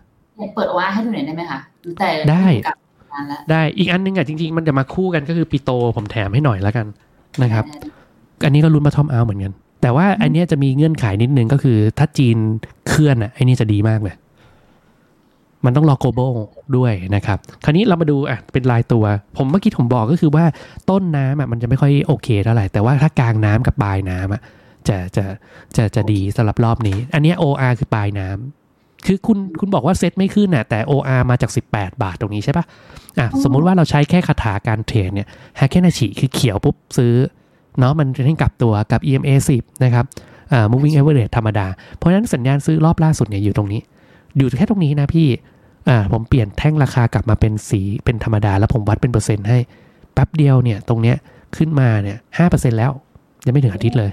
เปิด OR ให้ดูหน่อยได้ไหมคะแต่ได้กับงานแล้วได้อีกอันนึงอะจริง ๆ มันจะมาคู่กันก็คือปิโตรผมแถมให้หน่อยแล้วกันนะครับ อันนี้ก็ลุ้นมาทอมเอาเหมือนกัน แต่ว่าอันเนี้ยจะมีเงื่อนไขนิดนึงก็คือถ้าจีนเคลื่อนอะไอ้นี่จะดีมากเลย มันต้องรอโกลบอลด้วยนะครับ คราวนี้เรามาดูอะเป็นรายตัว ผมเมื่อกี้ผมบอกก็คือว่าต้นน้ำอะมันจะไม่ค่อยโอเคเท่าไหร่ แต่ว่าถ้ากลางน้ำกับปลายน้ำอะจะจะจะจะดีสำหรับรอบนี้ อันเนี้ย OR คือปลายน้ำ คือคุณคุณบอกว่าเซ็ตไม่ขึ้นน่ะแต่ OR มาจาก 18 บาทตรงนี้ใช่ปะอะสมมุติว่าเราใช้แค่คาถาการเทรดเนี่ยฮาแค่นาชิคือเขียวปุ๊บซื้อเนาะมันจะให้กลับตัวกับ EMA 10 นะครับอ่า moving average ธรรมดา เพราะฉะนั้นสัญญาณซื้อรอบล่าสุดเนี่ยอยู่ตรงนี้ อยู่แค่ตรงนี้นะพี่อ่าผมเปลี่ยนแท่งราคากลับมาเป็นสีเป็นธรรมดา แล้วผมวัดเป็นเปอร์เซ็นต์ให้แป๊บเดียวเนี่ยตรงเนี้ยขึ้นมาเนี่ยห้าเปอร์เซ็นแล้วยังไม่ถึงอาทิตย์เลย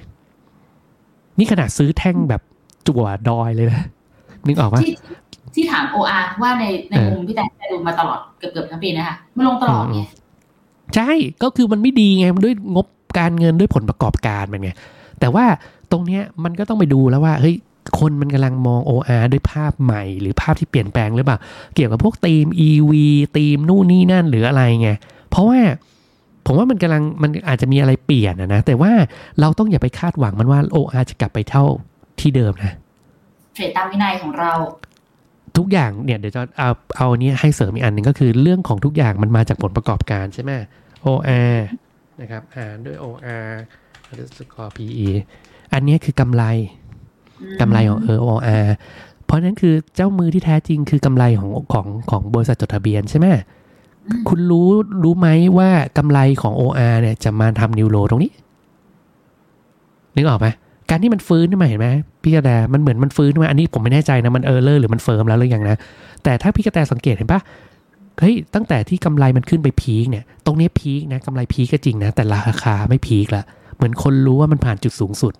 นี่ขนาดซื้อแท่งแบบจั่วดอยเลยนะ นึกออกปะที่ที่ถามโออาว่าในในเออมุมพี่แต่ดูมาตลอดเกือบเกือบทั้งปีนะคะไม่ลงตลอดไงใช่ก็คือมันไม่ดีไงมันด้วยงบการเงินด้วยผลประกอบการมันไงแต่ว่าตรงเนี้ยมันก็ต้องไปดูแล้วว่าเฮ้ยคนมันกำลังมอง OR ด้วยภาพใหม่ หรือภาพที่เปลี่ยนแปลงหรือเปล่า เกี่ยวกับพวกธีม EV ธีมนู่นนี่นั่นหรืออะไรไง เพราะว่าผมว่ามันกำลังมันอาจจะมีอะไรเปลี่ยนนะนะแต่ว่าเราต้องอย่าไปคาดหวังมันว่า OR จะกลับไปเท่าที่เดิมนะ เทรดตามวินัยของเราทุกอย่างเนี่ยเดี๋ยวจะเอาเอาอันนี้ให้เสริมอีกอันหนึ่งก็คือเรื่องของทุกอย่างมันมาจากผลประกอบการใช่ไหม OR นะครับหารด้วย OR ด้วยสกอร์ PE อันนี้คือกำไรกำไรของ OR เพราะนั้นคือเจ้ามือที่แท้จริงคือกำไรของของของบริษัทจดทะเบียนใช่ไหมอืมคุณรู้รู้ไหมว่ากำไรของ OR เนี่ยจะมาทำนิวโรตรงนี้ นึกออกไหม การที่มันฟื้นขึ้นมาเห็นไหมพี่กระแตมันเหมือนมันฟื้นขึ้นมาอันนี้ผมไม่แน่ใจนะมัน error หรือมัน firm แล้วหรือยังนะแต่ถ้าพี่กระแตสังเกตเห็นปะเฮ้ยตั้งแต่ที่กำไรมันขึ้นไป peak เนี่ย ตรงนี้ peak นะกำไร peak ก็จริงนะ แต่ราคาไม่ peak ละเหมือนคนรู้ว่ามันผ่านจุดสูงสุด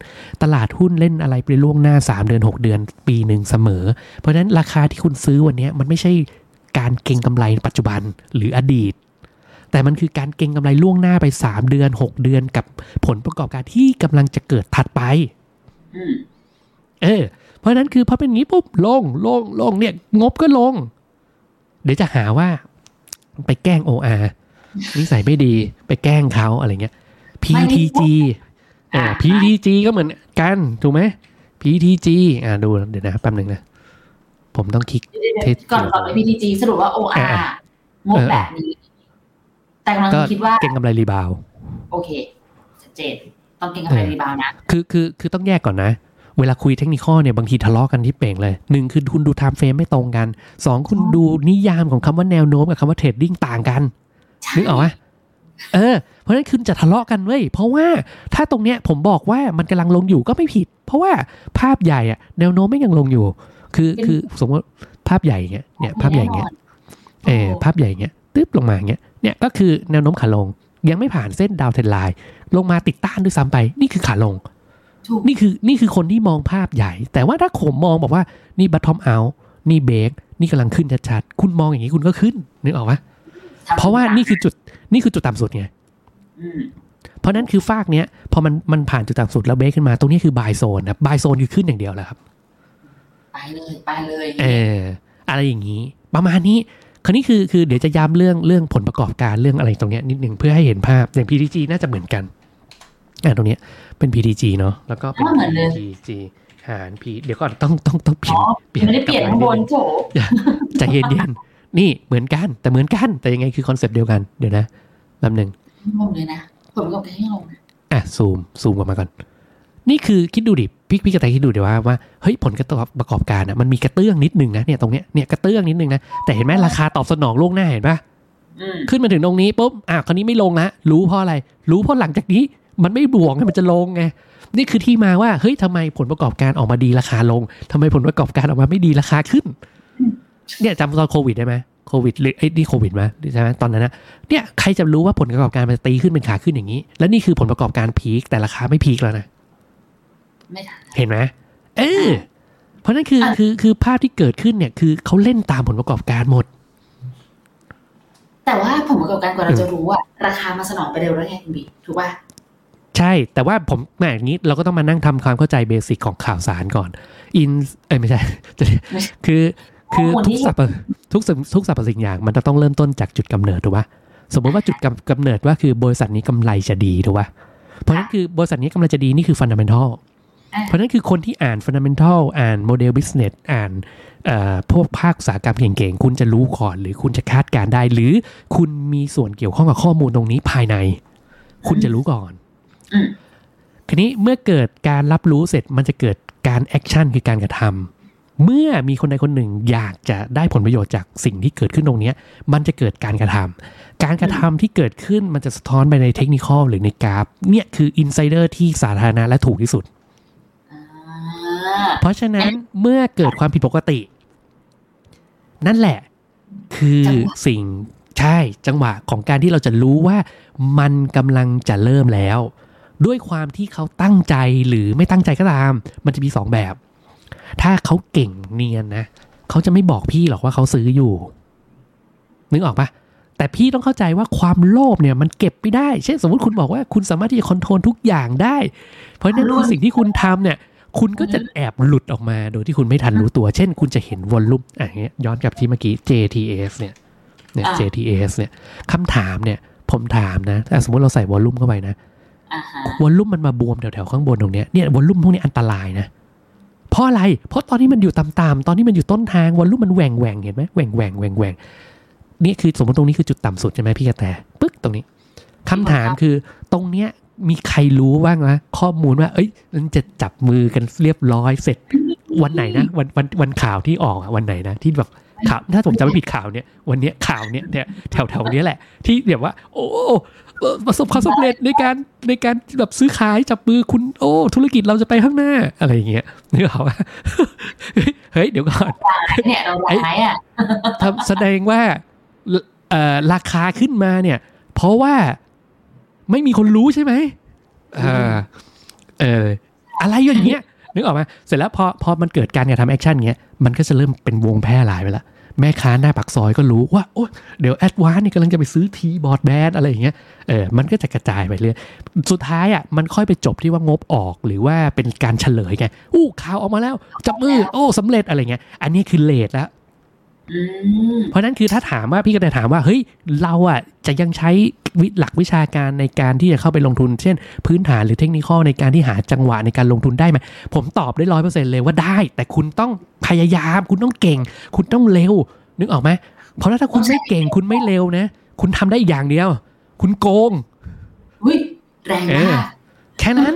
ตลาดหุ้นเล่นอะไรไปล่วงหน้า 3 เดือน 6 เดือน ปีหนึ่งเสมอ เพราะฉะนั้นราคาที่คุณซื้อวันนี้มันไม่ใช่การเก็งกำไรปัจจุบันหรืออดีต แต่มันคือการเก็งกำไรล่วงหน้าไป 3 เดือน 6 เดือนกับผลประกอบการที่กำลังจะเกิดถัดไป เออ เพราะฉะนั้นคือพอเป็นอย่างนี้ปุ๊บลงลงลงเนี่ย งบก็ลง เดี๋ยวจะหาว่าไปแกล้ง OR นิสัยไม่ดีไปแกล้งเขาอะไรเงี้ย PTG อ่า PTG ก็เหมือนกัน ถูกไหม PTG อ่าดูเดี๋ยวนะแป๊บหนึ่งนะ ผมต้องคลิกเดี๋ยวๆเทสก่อนก่อนไป PTG สรุปว่า OR อะงบแบบนี้ แต่กำลังก็คิดว่าเก็งกำไร rebound โอเคชัดเจน ต้องเก็งกำไรเออ rebound นะ คือคือคือต้องแยกก่อนนะ เวลาคุยเทคนิคเนี่ยบางทีทะเลาะกันที่เป่งเลยหนึ่งคือคุณดู time frame ไม่ตรงกันสองคุณดูนิยามของคำว่าแนวโน้มกับคำว่า trading ต่างกันใช่นึกออกไหมเออ เพราะฉะนั้นคุณจะทะเลาะกันเว้ยเพราะว่าถ้าตรงเนี้ยผมบอกว่ามันกำลังลงอยู่ก็ไม่ผิด เพราะว่าภาพใหญ่อะแนวโน้มใหญ่ยังลงอยู่ คือคือสมมติภาพใหญ่เงี้ยเนี่ยภาพใหญ่เงี้ยเออภาพใหญ่เงี้ยตึ๊บลงมาเงี้ยเนี่ยก็คือแนวโน้มขาลง ยังไม่ผ่านเส้นดาวเทนไลน์ลงมาติดต้านด้วยซ้ำไป นี่คือขาลงถูกนี่คือนี่คือคนที่มองภาพใหญ่ แต่ว่าถ้าผมมองบอกว่านี่บัตทอมเอานี่เบรกนี่กำลังขึ้นชัดๆคุณมองอย่างนี้คุณก็ขึ้นนึกออกปะเพราะว่านี่คือจุดนี่คือจุดต่ำสุดไงอืมเพราะนั้นคือฟากเนี้ยพอมันมันผ่านจุดต่ำสุดแล้วเบรกขึ้นมาตรงนี้คือบายโซนนะบายโซนคือขึ้นอย่างเดียวแหละครับไปเลยไปเลย เออ อะไรอย่างนี้ ประมาณนี้ คราวนี้คือคือเดี๋ยวจะย้ำเรื่องเรื่องผลประกอบการเรื่องอะไรตรงเนี้ยนิดหนึ่งเพื่อให้เห็นภาพอย่าง PTG น่าจะเหมือนกันอ่าตรงเนี้ยเป็น PTG เนาะแล้วก็เป็นเหมือนเลย PTG หาร P เดี๋ยวก่อนต้องต้องต้องเปลี่ยอ๋นอไม่ได้เปลี่ยนข้างบนโถใจเย็นๆนี่เหมือนกันแต่เหมือนกันแต่ยังไงคือคอนเซปต์เดียวกันเดี๋ยวนะแป๊บหนึ่งลงเลยนะผลประกอบการให้ลงนะอะซูมซูมกลับมาก่อน นี่คือคิดดูดิ พี่พี่กระต่ายคิดดูเดี๋ยวว่าว่าเฮ้ยผลกระทบประกอบการอะมันมีกระเตื้องนิดนึงนะเนี่ยตรงเนี้ยเนี่ยกระเตื้องนิดนึงนะแต่เห็นไหมราคาตอบสนองล่วงหน้าเห็นปะอืมขึ้นมาถึงตรงนี้ปุ๊บอะคราวนี้ไม่ลงละรู้เพราะอะไร รู้เพราะหลังจากนี้มันไม่บวกไงมันจะลงไงนี่คือที่มาว่าเฮ้ยทำไมผลประกอบการออกมาดีราคาลงทำไมผลประกอบการออกมาไม่ดีราคาขึ้น เนี่ยจำตอนโควิดได้ไหมโควิดหรือไอ้ยนี่โควิดไหมใช่ไหมตอนนั้นนะเนี่ยใครจะรู้ว่าผลประกอบการมันจะตีขึ้นเป็นขาขึ้นอย่างนี้ แล้วนี่คือผลประกอบการพีคแต่ราคาไม่พีคแล้วนะ ไม่ทันเห็นไหมเออเพราะนั่นคืออะคือคือภาพที่เกิดขึ้นเนี่ย คือเขาเล่นตามผลประกอบการหมด แต่ว่าผลประกอบการกว่าเราจะรู้ว่าราคามาสนองไปเร็วแล้วไงคุณบีถูกป่ะใช่ แต่ว่าผมแหมอย่างนี้เราก็ต้องมานั่งทำความเข้าใจเบสิกของข่าวสารก่อน อินเอ้ยไม่ใช่จะคือคือข้อมูลทุที่กสรรพทุกสิ่งทุกสรรพสิ่งอย่างมันจะต้องเริ่มต้นจากจุดกำเนิดถูกปะสมมติว่าจุดกำกำเนิดว่าคือบริษัทนี้กำไรจะดีถูกปะเพราะฉะนั้นคือบริษัทนี้กำไรจะดีนี่คือ fundamental อะ เพราะฉะนั้นคือคนที่อ่าน fundamental อ่าน model business อ่านเอ่อพวกภาคอุตสาหกรรมเก่งๆ คุณจะรู้ก่อน หรือคุณจะคาดการณ์ได้ หรือคุณมีส่วนเกี่ยวข้องกับข้อมูลตรงนี้ภายใน คุณจะรู้ก่อนอืมทีนี้เมื่อเกิดการรับรู้เสร็จมันจะเกิดการ action คือการกระทำเมื่อมีคนใดคนหนึ่งอยากจะได้ผลประโยชน์จากสิ่งที่เกิดขึ้นตรงเนี้ยมันจะเกิดการกระทำการกระทำที่เกิดขึ้นมันจะสะท้อนไปในเทคนิคอลหรือในกราฟเนี่ยคืออินไซเดอร์ที่สาธารณะและถูกที่สุดอ่า เพราะฉะนั้นเมื่อเกิดความผิดปกติ นั่นแหละ คือสิ่งใช่จังหวะของการที่เราจะรู้ว่ามันกำลังจะเริ่มแล้ว ด้วยความที่เขาตั้งใจหรือไม่ตั้งใจก็ตาม มันจะมีสองแบบ ถ้าเขาเก่งเนียนนะเขาจะไม่บอกพี่หรอกว่าเขาซื้ออยู่ นึกออกปะแต่พี่ต้องเข้าใจว่าความโลภเนี่ยมันเก็บไม่ได้ เช่นสมมติคุณบอกว่าคุณสามารถที่จะคอนโทรลทุกอย่างได้ เพราะฉะนั้นคือสิ่งที่คุณทำเนี่ย คุณก็จะแอบหลุดออกมาโดยที่คุณไม่ทันรู้ตัว เช่น คุณจะเห็นวอลลุ่มอะอย่างเงี้ยย้อนกลับที่เมื่อกี้ JTS เนี่ยเนี่ยอ่า JTS เนี่ยคำถามเนี่ยผมถามนะถ้าสมมติเราใส่วอลลุ่มเข้าไปนะอ่าฮะวอลลุ่มมันมาบวมแถวๆข้างบนตรงเนี้ยเนี่ยวอลลุ่มพวกนี้อันตรายนะเพราะอะไร เพราะตอนนี้มันอยู่ต่ำๆตอนนี้มันอยู่ต้นทางวอลลุ่มมันแหว่งแหว่งๆเห็นไหมแหว่งแหว่งแหว่งแหว่งนี่คือสมมติตรงนี้คือจุดต่ำสุดใช่ไหมพี่กระแตปึ๊กตรงนี้คำถามคือตรงเนี้ย มีใครรู้บ้างวะข้อมูลว่า เอ้ยมันจะจับมือกันเรียบร้อยเสร็จ วันไหนนะวันวันวันข่าวที่ออกอะวันไหนนะที่แบบข่าวถ้าผมจำไม่ผิดข่าวเนี่ยวันเนี้ยข่าวเนี้ยเนี่ยแถวแถวๆเนี้ยแหละ ที่แบบว่า โอ้เอ่อประสบความสำเร็จในการในการแบบซื้อขายจับมือคุณโอ้ ธุรกิจเราจะไปข้างหน้าอะไรอย่างเงี้ยนึกออกปะเฮ้ยเฮ้ย เดี๋ยวก่อนเนี่ยเราร้ายอะทำแสดงว่าเอ่อราคาขึ้นมาเนี่ย เพราะว่า ไม่มีคนรู้ใช่ไหมเออเอออะไรอย่างเงี้ยนึกออกไหมเสร็จแล้วพอพอมันเกิดการกระทำแอคชั่นเงี้ยมันก็จะเริ่มเป็นวงแพร่หลายไปละแม่ค้าหน้าปากซอยก็รู้ว่าโอ้เดี๋ยวแอดวานนี่กำลังจะไปซื้อทีบอร์ดแบนอะไรอย่างเงี้ยเออมันก็จะกระจายไปเรื่อยสุดท้ายอะมันค่อยไปจบที่ว่างบออกหรือว่าเป็นการเฉลยไงอู้ข่าวออกมาแล้วจับมือโอ้สำเร็จอะไรเงี้ยอันนี้คือเลทแล้วอืม เพราะฉะนั้นคือถ้าถามว่าพี่ก็จะถามว่าเฮ้ยเราอะจะยังใช้วิหลักวิชาการในการที่จะเข้าไปลงทุน เช่น พื้นฐานหรือเทคนิคในการที่หาจังหวะในการลงทุนได้ไหมผมตอบได้ร้อยเปอร์เซ็นเลยว่าได้ แต่คุณต้องพยายาม คุณต้องเก่ง คุณต้องเร็ว นึกออกไหมเพราะถ้าคุณไม่เก่งคุณไม่เร็วนะ คุณทำได้อีกอย่างเดียว คุณโกงอุ้ยแรงเอมาอกแค่นั้น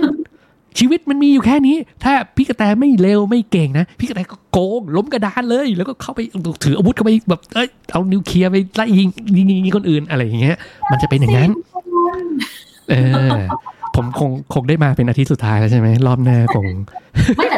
ชีวิตมันมีอยู่แค่นี้ ถ้าพี่กระแตไม่เร็วไม่เก่งนะ พี่กระแตก็โกงล้มกระดานเลย แล้วก็เข้าไปถืออาวุธเข้าไปแบบเอ้ยเอานิวเคลียร์ไปไล่ยิงยิงยิงยิงคนอื่นอะไรอย่างเงี้ย มันจะเป็นอย่างนั้นโอ้เออ ผมคงคงได้มาเป็นอาทิตย์สุดท้ายแล้วใช่ไหมรอบหน้าคงไม่แต่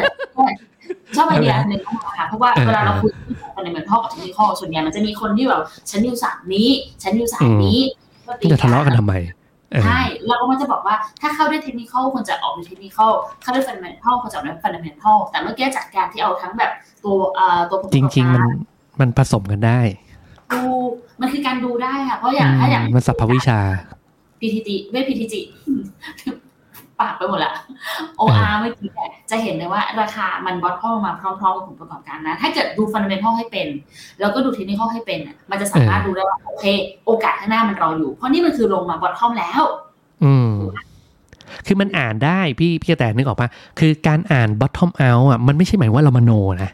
ชอบไอเดียหนึ่งค่ะเพราะว่าเออเวลาเราคุยกันในเหมือนพ่อกับเทคนิคส่วนใหญ่มันจะมีคนที่แบบฉันอยู่สายนี้ฉันอยู่สายนี้ก็ตีจะทะเลาะกันทำไมเออ ใช่เราก็มันจะบอกว่าถ้าเข้าด้วยเทคนิคควรจะออกด้วยเทคนิคเข้าด้วยฟันเดเมนทัลควรจะออกด้วยฟันเดเมนทัลแต่เมื่อกี้จากการที่เอาทั้งแบบตัวเอ่อตัวผลประจกอบริงๆมันการมันผสมกันได้ดูมันคือการดูได้ค่ะเพราะอย่างถ้าอย่างมันสัพพวิชา PTT เว้ย PTG ปากไปหมดละ OR เมื่อกี้เนี่ยจะเห็นเลยว่าราคามัน bottom มาพร้อมๆกับผลประกอบการนะ ถ้าเกิดดู fundamental ให้เป็น แล้วก็ดูเทคนิคให้เป็นอะมันจะสามารถดูได้ว่าโอเค โอกาสข้างหน้ามันรออยู่ เพราะนี่มันคือลงมา bottom แล้ว อืมคือมันอ่านได้พี่พี่แต่นึกออกปะคือการอ่าน bottom out อะมันไม่ใช่หมายว่าเรามโนนะ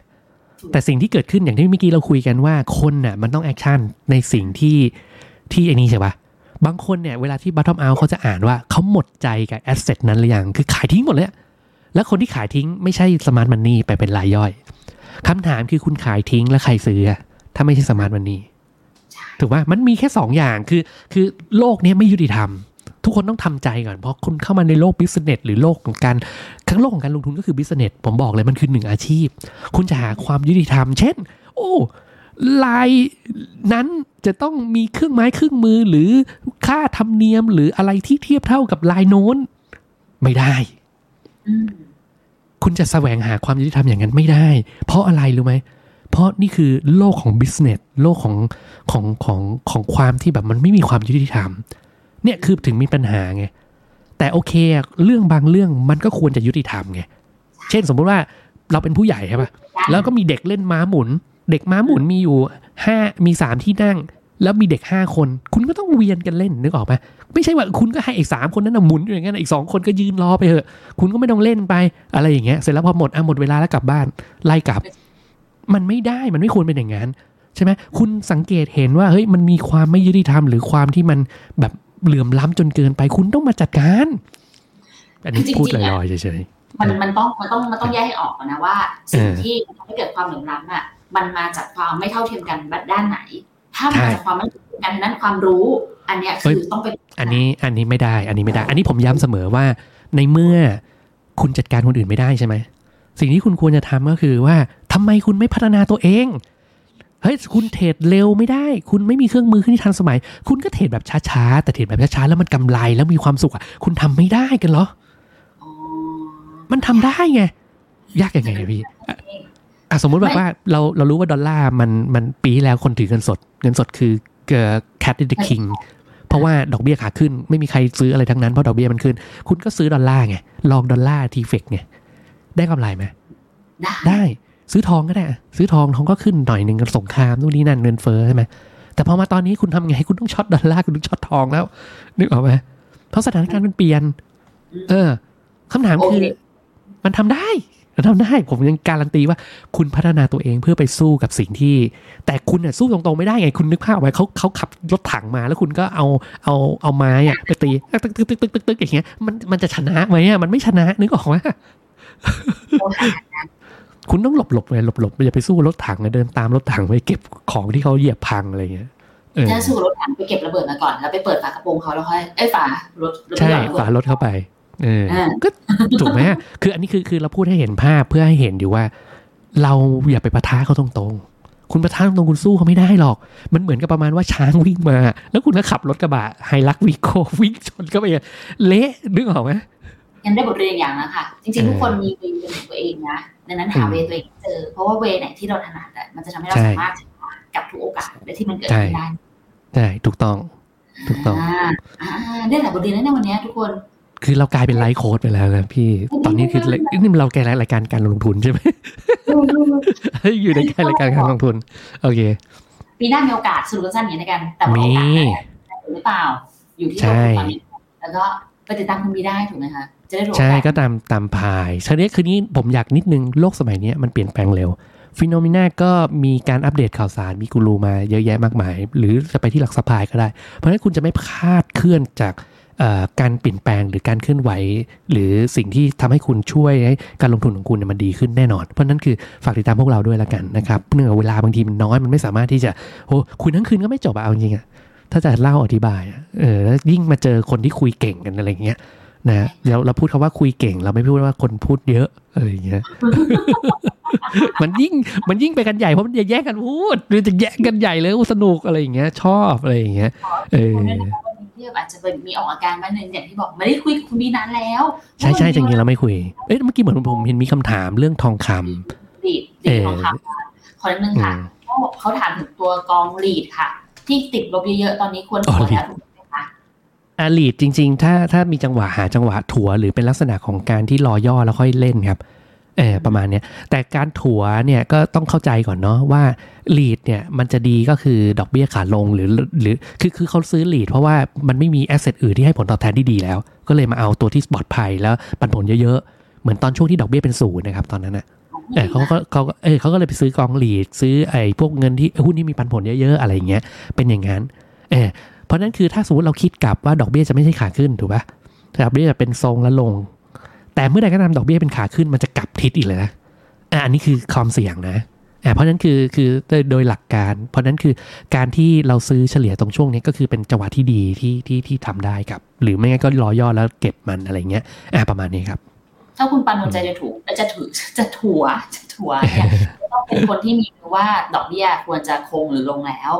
แต่สิ่งที่เกิดขึ้นอย่างที่เมื่อกี้เราคุยกันว่าคนน่ะ มันต้อง action ในสิ่งที่ที่ไอ้นี้ใช่ปะ บางคนเนี่ยเวลาที่ bottom out เขาจะอ่านว่าเขาหมดใจกับ asset นั้นหรือยังคือขายทิ้งหมดเลยแล้วคนที่ขายทิ้งไม่ใช่ smart money ไปเป็นรายย่อยคำถามคือคุณขายทิ้งแล้วใครซื้อ ถ้าไม่ใช่ smart money ถูกป่ะมันมีแค่สองอย่างคือ คือโลกนี้ไม่ยุติธรรม ทุกคนต้องทำใจก่อน เพราะคุณเข้ามาในโลก business หรือโลกของการทั้งโลกของการลงทุนก็คือ business ผมบอกเลยมันคือหนึ่งอาชีพ คุณจะหาความยุติธรรม เช่น โอ้ ลายนั้นจะต้องมีเครื่องไม้เครื่องมือหรือค่าธรรมเนียมหรืออะไรที่เทียบเท่ากับลายโน้น ไม่ได้ คุณจะแสวงหาความยุติธรรมอย่างนั้นไม่ได้ เพราะอะไรรู้ไหม เพราะนี่คือโลกของบิสเนสโลกของของของของความที่แบบมันไม่มีความยุติธรรม เนี่ยคือถึงมีปัญหาไง แต่โอเค เรื่องบางเรื่องมันก็ควรจะยุติธรรมไง เช่นสมมุติว่าเราเป็นผู้ใหญ่ใช่ปะแล้วก็มีเด็กเล่นม้าหมุน เด็กม้าหมุนมีอยู่ห้ามีสามที่นั่ง แล้วมีเด็กห้าคน คุณก็ต้องเวียนกันเล่นนึกออกไหมไม่ใช่ว่าคุณก็ให้อีกสามคนนั้นนะหมุนอยู่อย่างนั้นอีกสองคนก็ยืนรอไปเถอะ คุณก็ไม่ต้องเล่นไปอะไรอย่างเงี้ยเสร็จแล้วพอหมดอะหมดเวลาแล้วกลับบ้านไล่กลับ มันไม่ได้มันไม่ควรเป็นอย่างนั้นใช่ไหมคุณสังเกตเห็นว่าเฮ้ยมันมีความไม่ยุติธรรมหรือความที่มันแบบเหลื่อมล้ำจนเกินไปคุณต้องมาจัดการอันนี้จริงๆพูดลอะอยๆเฉยมันมันต้องมันต้องมันต้องแยกให้ออกนะว่าสิ่งเออที่ทำให้เกิดความเหลื่อมล้ำอะ มันมาจากความไม่เท่าเทียมกันด้านไหน ถ้ามันมาจากความไม่เท่าเทียมกันนั้นความรู้ อันเนี้ยคือต้องไปๆอันนี้อันนี้ไม่ได้ อันนี้ไม่ได้ อันนี้ผมย้ำเสมอว่า ในเมื่อคุณจัดการคนอื่นไม่ได้ใช่ไหมสิ่งที่คุณควรจะทำก็คือว่าทำไมคุณไม่พัฒนาตัวเองเฮ้ยคุณเทรดเร็วไม่ได้ คุณไม่มีเครื่องมือที่ทันสมัย คุณก็ trade แบบช้าๆแต่ trade แบบช้าๆแล้วมันกำไรแล้วมีความสุขอะคุณทำไม่ได้กันเหรออ๋อมันทำได้ไง ยากยังไงอะพี่ อะอะสมมุติแบบว่าเราเรารู้ว่าดอลลาร์มันมันปีที่แล้วคนถือเงินสด เงินสดคือเอ่อ cash is the king เพราะว่าดอกเบี้ยขาขึ้นไม่มีใครซื้ออะไรทั้งนั้นเพราะดอกเบี้ยมันขึ้น คุณก็ซื้อดอลลาร์ไง long ดอลลาร์ TFEX ไงได้กำไรไหมได้ได้ซื้อทองก็ได้อะซื้อทองทองก็ขึ้นหน่อยหนึ่งกับสงครามนู่นนี่นั่นเงินเฟ้อใช่ไหมแต่พอมาตอนนี้คุณทำไงคุณต้อง short ดอลลาร์คุณต้อง short ทองแล้วนึกออกไหมเพราะสถานการณ์มันเปลี่ยน เออคำถามคือโอเคมันทำได้มัน ทำได้ผมยังการันตีว่าคุณพัฒนาตัวเองเพื่อไปสู้กับสิ่งที่ แต่คุณเนี่ยสู้ตรงๆไม่ได้ไงคุณนึกภาพไว้เขาเขาขับรถถังมาแล้วคุณก็เอาเอาเอาไม้อะไปตีตึกตึกตึกตึกตึกตึกอย่างเงี้ยมันมันจะชนะไหมอะมันไม่ชนะนึกออกไหมโอเคคุณต้องหลบหลบเลยหลบหลบอย่าไปสู้รถถังเลยเดินตามรถถังไปเก็บของที่เขาเหยียบพังอะไรเงี้ยเออถ้าสู้รถถังไปเก็บระเบิดมาก่อนแล้วไปเปิดฝากระโปรงเขาแล้วค่อยเอ้ยฝารถรถใช่ระเบิดฝารถเข้าไป เอออ่าก็ถูกไหมอะคืออันนี้คือคือเราพูดให้เห็นภาพเพื่อให้เห็นอยู่ว่า เราอย่าไปปะทะเขาตรงๆ คุณปะทะตรงๆคุณสู้เขาไม่ได้หรอก มันเหมือนกับประมาณว่าช้างวิ่งมา แล้วคุณก็ขับรถกระบะไฮลักวีโควิ่งชนเข้าไปอะเละนึกออกไหมงั้นได้บทเรียนอย่างนะคะจริงๆทุกคนมีเวย์เป็นของตัวเองนะดังนั้นหาอืมเวย์ตัวเองให้เจอ เพราะว่าเวย์ไหนที่เราถนัดอะมันจะทำให้เราใช่สามารถชนะกับทุกโอกาสและที่มันเกิดใช่ขึ้นได้ใช่ถูกต้อง ถูกต้องอ่าอ่าได้หลายบทเรียนแล้วในวันนี้ทุกคน คือเรากลายเป็นไลฟ์โค้ดไปแล้วนะพี่ ตอนนี้คือนี่เราแกรายการการลงทุนใช่ไหมอยู่ในรายการการลงทุน โอเค ปีหน้ามีโอกาสสรุปสั้นๆอย่างนี้ในกัน แต่ว่ามีโอกาสได้หรือเปล่า อยู่ที่ใช่เราตอนนี้แล้วก็ไปติดตามคุณมีได้ถูกไหมคะจะได้รู้ใช่โอกาสก็ตามตามพายทีนี้คือนี้ผมอยากนิดนึงโลกสมัยเนี้ยมันเปลี่ยนแปลงเร็วฟิโนมิน่าก็มีการอัปเดตข่าวสารมีกูรูมาเยอะแยะมากมาย หรือจะไปที่หลักสภายก็ได้ เพราะฉะนั้นคุณจะไม่คลาดเคลื่อนจากเอ่อ การเปลี่ยนแปลงหรือการเคลื่อนไหว หรือสิ่งที่ทำให้คุณช่วยให้การลงทุนของคุณมันดีขึ้นแน่นอน เพราะนั้นคือฝากติดตามพวกเราด้วยละกันนะครับเนื่องจากเวลาบางทีมันน้อยมันไม่สามารถที่จะโอ้คุยทั้งคืนก็ไม่จบอะเอาจริงอะถ้าจะเล่าอธิบายเออแล้วยิ่งมาเจอคนที่คุยเก่งกันอะไรเงี้ยนะแล้วเราพูดคำว่าคุยเก่ง เราไม่พูดว่าคนพูดเยอะอะไรเงี้ยมันยิ่งมันยิ่งไปกันใหญ่เพราะมันจะแย่งกันพูด หรือจะแย่งกันใหญ่เลยสนุกอะไรอย่างเงี้ย ชอบอะไรอย่างเงี้ยเออ คนนั้นนะคะวันนี้ที่แบบอาจจะเป็นมีออกอาการบ้างหนึ่งอย่างที่บอกไม่ได้คุยกับคุณบีนานแล้ว ใช่ใช่จริงๆเราไม่คุยเอ๊ะเมื่อกี้เหมือนผมเห็นมีคำถามเรื่องทองคำลีดเอลีดอของเขาขอนิดนึงค่ะอืมเขาบอกเขาถามถึงตัวกองลีดค่ะ ที่ติดลบเยอะๆตอนนี้ควรอ๋อควรลีดแล้วถูกไหมคะอาลีดจริง ๆ ถ้าถ้ามีจังหวะหาจังหวะถัวหรือเป็นลักษณะของการที่รอย่อแล้วค่อยเล่นครับ เออประมาณเนี้ยแต่การถัวเนี่ยก็ต้องเข้าใจก่อนเนาะว่าลีดเนี่ยมันจะดีก็คือดอกเบี้ยขาลงหรือหรือคือคือเขาซื้อลีดเพราะว่ามันไม่มีแอสเซทอื่นที่ให้ผลตอบแทนที่ดีแล้ว ก็เลยมาเอาตัวที่ปลอดภัยแล้วปันผลเยอะๆ เหมือนตอนช่วงที่ดอกเบี้ยเป็นศูนย์นะครับตอนนั้นนะเออเขาก็เขาก็เออเขาก็เลยไปซื้อกองหลีดซื้อไอ้พวกเงินที่หุ้นที่มีปันผลเยอะๆอะไรอย่างเงี้ยเป็นอย่างนั้นเออเพราะนั้นคือถ้าสมมติเราคิดกลับว่าดอกเบี้ยจะไม่ใช่ขาขึ้นถูกปะดอกเบี้ยจะเป็นทรงและลง แต่เมื่อใดก็ตามดอกเบี้ยเป็นขาขึ้นมันจะกลับทิศอีกเลยนะอะอันนี้คือความเสี่ยงนะอะเพราะนั้นคือคือโดยหลักการ เพราะนั้นคือการที่เราซื้อเฉลี่ยตรงช่วงนี้ก็คือเป็นจังหวะที่ดีที่ที่ที่ทำได้ครับ หรือไม่งั้นก็รอย่อแล้วเก็บมันอะไรเงี้ยอะประมาณนี้ครับ ถ้าคุณปานนท์ใจจะถูกจะถือจะถัวจะถัวเนี่ยต้องเป็นคนที่มีว่าดอกเบี้ยควรจะคงหรือลงแล้ว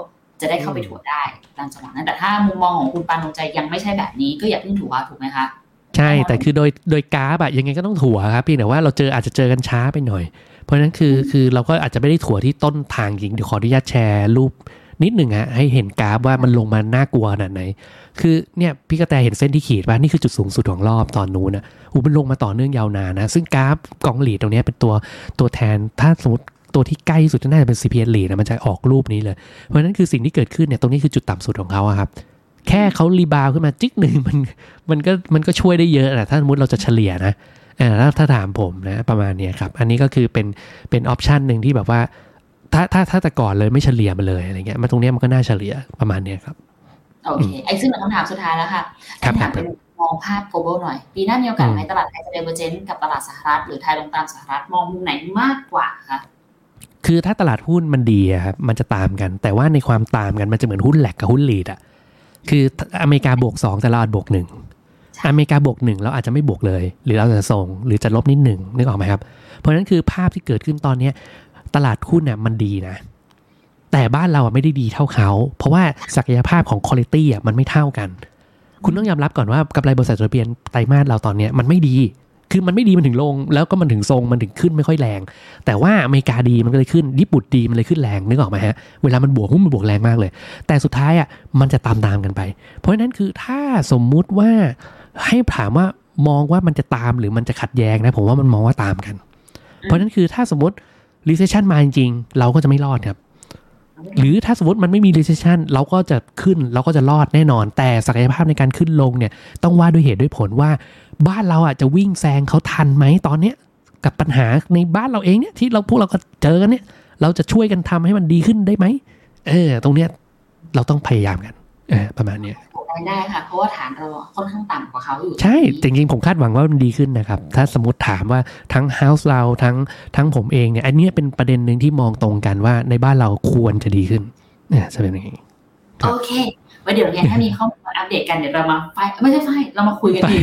จะได้เข้าไปถัวได้ตามจังหวะนั้นแต่ถ้ามุมมองของคุณปานนท์ใจยังไม่ใช่แบบนี้ก็อย่าเพิ่งถัวถูกไหมคะ ใช่แต่คือโดยโดยกราฟอะยังไงก็ต้องถั่วครับเพี่แต่ว่าเราเจออาจจะเจอกันช้าไปหน่อย เพราะฉะนั้นคือคือเราก็อาจจะไม่ได้ถั่วที่ต้นทางจริงเดี๋ยวขออนุญาตแชร์รูปนิดหนึ่งฮะให้เห็นกราฟว่ามันลงมาน่ากลัวขนาดไหน คือเนี่ยพี่กระแตเห็นเส้นที่ขีดว่านี่คือจุดสูงสุดของรอบตอนนู้นนะอูมันลงมาต่อเนื่องยาวนานนะ ซึ่งกราฟกอง REIT ตรงเนี้ยเป็นตัวตัวแทนถ้าสมมติตัวที่ใกล้ที่สุดน่าจะเป็น CPN หลีดนะมันจะออกรูปนี้เลย เพราะฉะนั้นคือสิ่งที่เกิดขึ้นเนี่ยตรงนี้คือจุดต่ำสุดของเขาอะครับ แค่เขา rebound ขึ้นมาจิ๊กหนึ่งมันมันก็มันก็ช่วยได้เยอะนะถ้าสมมติเราจะเฉลี่ยนะเออถ้าถ้าถามผมนะประมาณเนี้ยครับ อันนี้ก็คือเป็นเป็น option หนึ่งที่แบบว่า ถ้าถ้าถ้าแต่ก่อนเลยไม่เฉลี่ยมาเลยอะไรเงี้ยมาตรงเนี้ยมันก็น่าเฉลี่ยประมาณเนี้ยครับโอเคไอ้ซึ่งเป็นคำถามสุดท้ายแล้วค่ะครับคำถามเป็นมองภาพ global หน่อย ปีหน้ามีโอกาสอืมไหมตลาดไทยจะ divergent กับตลาดสหรัฐหรือไทยลงตามสหรัฐมองมุมไหนมากกว่าคะคือถ้าตลาดหุ้นมันดีอะครับมันจะตามกัน แต่ว่าในความตามกันมันจะเหมือนหุ้นแหลกกับหุ้นลีดอะ คืออเมริกาบวกสองแต่เราอาจบวกหนึ่งอเมริกาบวกหนึ่งเราอาจจะไม่บวกเลย หรือเราจะส่งหรือจะลบนิดหนึ่งนึกออกไหมครับ เพราะฉะนั้นคือภาพที่เกิดขึ้นตอนเนี้ยตลาดหุ้นเนี่ยมันดีนะ แต่บ้านเราอะไม่ได้ดีเท่าเขา เพราะว่าศักยภาพของคุณภาพอะมันไม่เท่ากัน คุณต้องยอมรับก่อนว่ากำไรบริษัทจดทะเบียนไตรมาสเราตอนเนี้ยมันไม่ดี คือมันไม่ดีมันถึงลง แล้วก็มันถึงทรงมันถึงขึ้นไม่ค่อยแรง แต่ว่าอเมริกาดีมันก็เลยขึ้นญี่ปุ่นดีมันเลยขึ้นแรงนึกออกไหมฮะเวลามันบวกหุ้นมันบวกแรงมากเลย แต่สุดท้ายอะมันจะตามตามๆกันไป เพราะฉะนั้นคือถ้าสมมุติว่าให้ถามว่ามองว่ามันจะตามหรือมันจะขัดแย้งนะผมว่ามันมองว่าตามกัน เพราะฉะนั้นคือถ้าสมมติ recession มาจริงๆเราก็จะไม่รอดครับหรือถ้าสมมติมันไม่มี recession เราก็จะขึ้นเราก็จะรอดแน่นอน แต่ศักยภาพในการขึ้นลงเนี่ยต้องว่าด้วยเหตุด้วยผลว่า บ้านเราอะจะวิ่งแซงเขาทันไหมตอนเนี้ยกับปัญหาในบ้านเราเองเนี่ยที่เราพวกเราก็เจอกันเนี่ย เราจะช่วยกันทำให้มันดีขึ้นได้ไหมเออ ตรงเนี้ยเราต้องพยายามกันเออประมาณเนี้ยได้ได้ค่ะเพราะว่าฐานเราค่อนข้างต่ำกว่าเขาอยู่ ใช่ จริงๆ ผมคาดหวังว่ามันดีขึ้นนะครับ ถ้าสมมติถามว่าทั้ง House เราทั้งทั้งผมเองเนี่ย อันเนี้ยเป็นประเด็นหนึ่งที่มองตรงกันว่าในบ้านเราควรจะดีขึ้นเนี่ยจะเป็นอย่างนี้ครับโอเคไว้เดี๋ยวเนี่ยถ้ามีข้อมูลมา อัปเดตกันเดี๋ยวเรามาไฟไม่ใช่ไฟเรามาคุยกันดี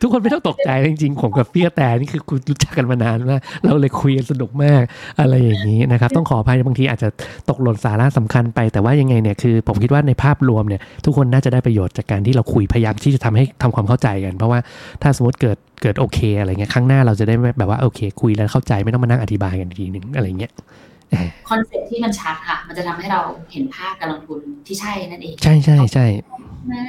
ทุกคนไม่ต้องตกใจจริงๆผมกับพี่กระแต่นี่คือคุณรู้จักกันมานานมากเราเลยคุยกันสนุกมากอะไรอย่างนี้นะครับ ต้องขออภัยบางทีอาจจะตกหล่นสาระสำคัญไป แต่ว่ายังไงเนี่ยคือ ผมคิดว่าในภาพรวมเนี่ยทุกคนน่าจะได้ประโยชน์จากการที่เราคุยพยายามที่จะทำให้ทำความเข้าใจกัน เพราะว่าถ้าสมมติเกิดเกิดโอเค อะไรเงี้ยครั้งหน้าเราจะได้แบบว่าโอเค คุยแล้วเข้าใจไม่ต้องมานั่งอธิบายกันอีกทีหนึ่งอะไรเงี้ย concept ที่มันชัดค่ะ มันจะทำให้เราเห็นภาพการลงทุนที่ใช่นั่นเอง ใช่ใช่ใช่นะ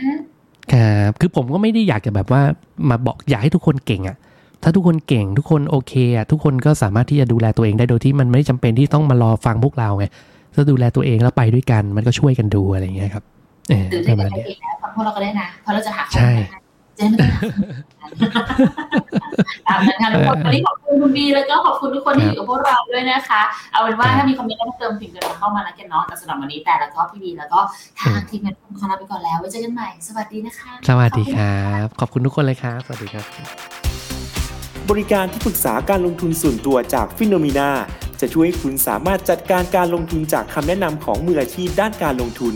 ครับคือผมก็ไม่ได้อยากจะแบบว่ามาบอกอยากให้ทุกคนเก่งอะถ้าทุกคนเก่งทุกคนโอเคอะทุกคนก็สามารถที่จะดูแลตัวเองได้โดยที่มันไม่จำเป็นที่ต้องมารอฟังพวกเราไงถ้าดูแลตัวเองแล้วไปด้วยกัน มันก็ช่วยกันดูอะไรอย่างเงี้ยครับเออหรือปถ้าระมาณใครเนี้ยเก่งแล้วฟังพวกเราก็ได้นะเพราะเราจะหาข้อใช่มูลให้เจ๊ไม่ตามนั้นค่ะทุกคนวันนี้ขอบคุณคุณบีแล้วก็ขอบคุณทุกคนที่อยู่กับพวกเราด้วยนะคะ เอาเป็นว่าถ้ามีคอมเมนต์เพิ่มเติมพิมพ์กันเข้ามาแล้วกันเนาะแต่สำหรับวันนี้แต่แล้วก็พี่บีแล้วก็ทางทีมงานขอลาไปก่อนแล้วไว้เจอกันใหม่ สวัสดีนะคะ สวัสดีครับ ขอบคุณทุกคนเลยครับ สวัสดีครับ บริการที่ปรึกษาการลงทุนส่วนตัวจากฟิโนมีนาจะช่วยให้คุณสามารถจัดการการลงทุนจากคำแนะนำของมืออาชีพด้านการลงทุน